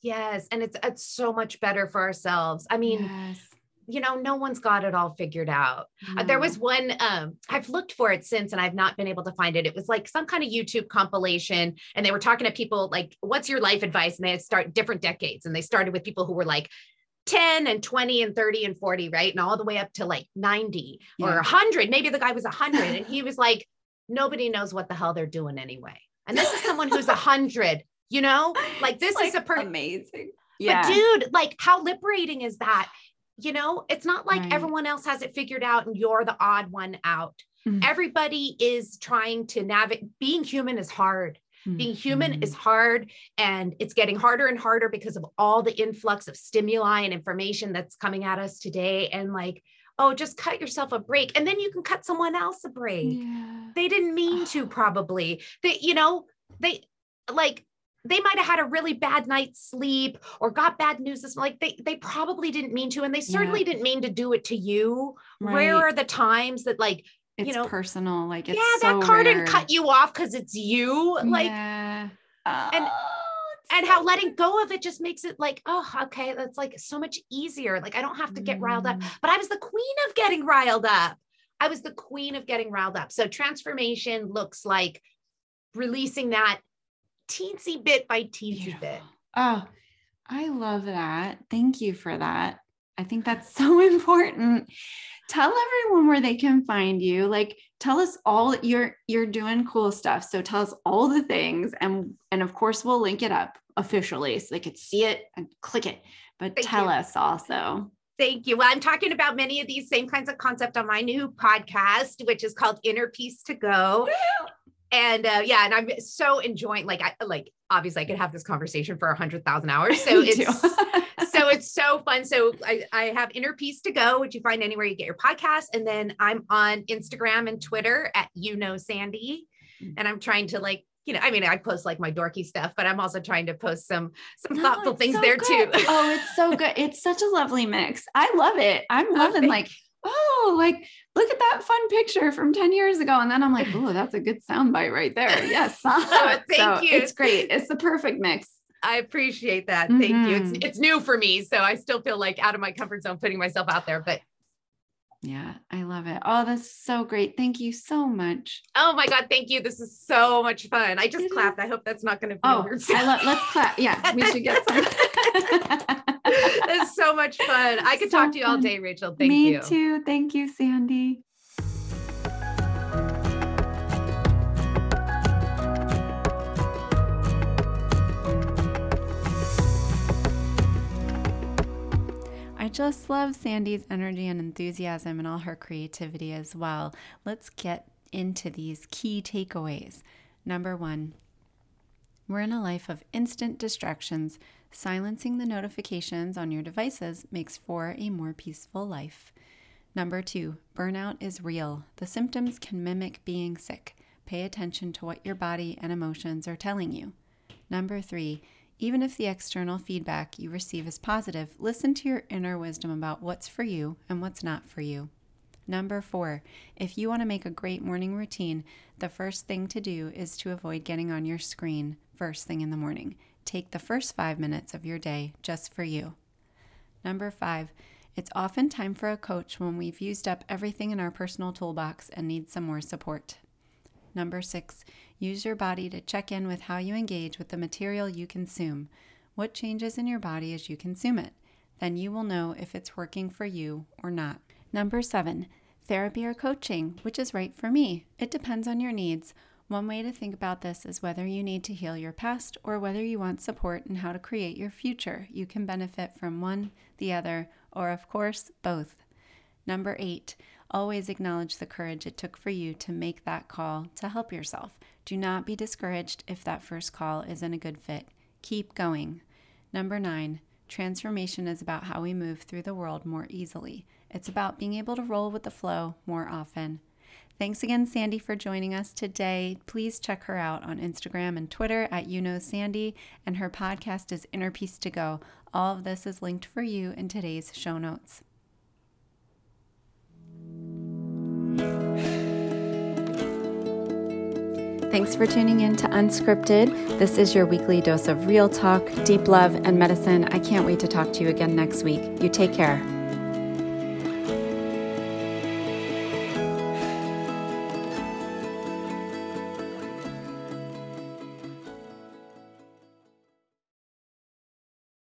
Speaker 2: Yes. And it's it's so much better for ourselves. I mean, yes you know, no one's got it all figured out. Uh, there was one, um, I've looked for it since and I've not been able to find it. It was like some kind of YouTube compilation, and they were talking to people like, what's your life advice? And they had start different decades. And they started with people who were like 10 and 20 and 30 and 40, right? And all the way up to like 90 yeah. or 100. Maybe the guy was 100. and he was like, nobody knows what the hell they're doing anyway. And this is someone who's 100, you know, like this like is a
Speaker 1: per- amazing.
Speaker 2: Yeah. But dude, like how liberating is that? You know, it's not like right. everyone else has it figured out and you're the odd one out. Mm-hmm. Everybody is trying to navigate. Being human is hard. Mm-hmm. Being human is hard and it's getting harder and harder because of all the influx of stimuli and information that's coming at us today. And like, oh, just cut yourself a break. And then you can cut someone else a break. Yeah. They didn't mean to, probably. They, you know, they like they might have had a really bad night's sleep or got bad news this like they they probably didn't mean to and they certainly yeah. didn't mean to do it to you right. rare are the times that like
Speaker 1: it's
Speaker 2: you know
Speaker 1: personal like it's
Speaker 2: yeah
Speaker 1: so
Speaker 2: that
Speaker 1: card
Speaker 2: didn't cut you off because it's you like
Speaker 1: yeah.
Speaker 2: oh, and and how letting go of it just makes it like oh okay that's like so much easier like i don't have to get mm. riled up mm. but i was the queen of getting riled up i was the queen of getting riled up so transformation looks like releasing that teensy bit by teensy bit.
Speaker 1: Oh, I love that. Thank you for that. I think that's so important. Tell everyone where they can find you. Like tell us all you're you're doing cool stuff. So tell us all the things and and of course we'll link it up officially so they could see it and click it. But Thank tell you. us also.
Speaker 2: Thank you. Well, I'm talking about many of these same kinds of concept on my new podcast, which is called Inner Peace to Go and uh, yeah, and I'm so enjoying. Like, I like obviously I could have this conversation for a hundred thousand hours. So it's so it's so fun. So I, I have Inner Peace to Go, which you find anywhere you get your podcast, and then I'm on Instagram and Twitter at you know Sandy, mm. and I'm trying to like you know, I mean, I post like my dorky stuff, but I'm also trying to post some some thoughtful things so there
Speaker 1: good.
Speaker 2: too.
Speaker 1: oh, it's so good. It's such a lovely mix. I love it. I'm loving okay. like oh, like look at that fun picture from 10 years ago. And then I'm like, oh, that's a good soundbite right there. Yes.
Speaker 2: oh, thank
Speaker 1: so
Speaker 2: you.
Speaker 1: It's great. It's the perfect mix.
Speaker 2: I appreciate that. Thank mm-hmm. you. It's mm-hmm. it's new for me. So I still feel like out of my comfort zone putting myself out there, but
Speaker 1: yeah, I love it. Oh, that's so great. Thank you so much.
Speaker 2: Oh my God. Thank you. This is so much fun. I just it clapped. Is. I hope that's not going to be
Speaker 1: oh, I lo- let's clap. Yeah, we should get some.
Speaker 2: it's so much fun. I could so talk to you all day, Rachel. Thank
Speaker 1: Me
Speaker 2: you.
Speaker 1: Me too. Thank you, Sandy. Just love Sandy's energy and enthusiasm and all her creativity as well. Let's get into these key takeaways. Number one, we're in a life of instant distractions, Silencing the notifications on your devices makes for a more peaceful life. Number two, burnout is real. The symptoms can mimic being sick. Pay attention to what your body and emotions are telling you. Number three, even if the external feedback you receive is positive, listen to your inner wisdom about what's for you and what's not for you. Number four, if you want to make a great morning routine, the first thing to do is to avoid getting on your screen first thing in the morning. Take the first five minutes of your day just for you. Number five, it's often time for a coach when we've used up everything in our personal toolbox and need some more support. Number six, use your body to check in with how you engage with the material you consume. What changes in your body as you consume it? Then you will know if it's working for you or not. Number seven, therapy or coaching, which is right for me. It depends on your needs. One way to think about this is whether you need to heal your past or whether you want support in how to create your future. You can benefit from one, the other, or of course, both. Number eight, always acknowledge the courage it took for you to make that call to help yourself. Do not be discouraged if that first call isn't a good fit. Keep going. Number nine, transformation is about how we move through the world more easily. It's about being able to roll with the flow more often. Thanks again, Sandy, for joining us today. Please check her out on Instagram and Twitter at You Know Sandy, and her podcast is Inner Peace to Go. All of this is linked for you in today's show notes. Thanks for tuning in to Unscripted. This is your weekly dose of real talk, deep love, and medicine. I can't wait to talk to you again next week. You take care.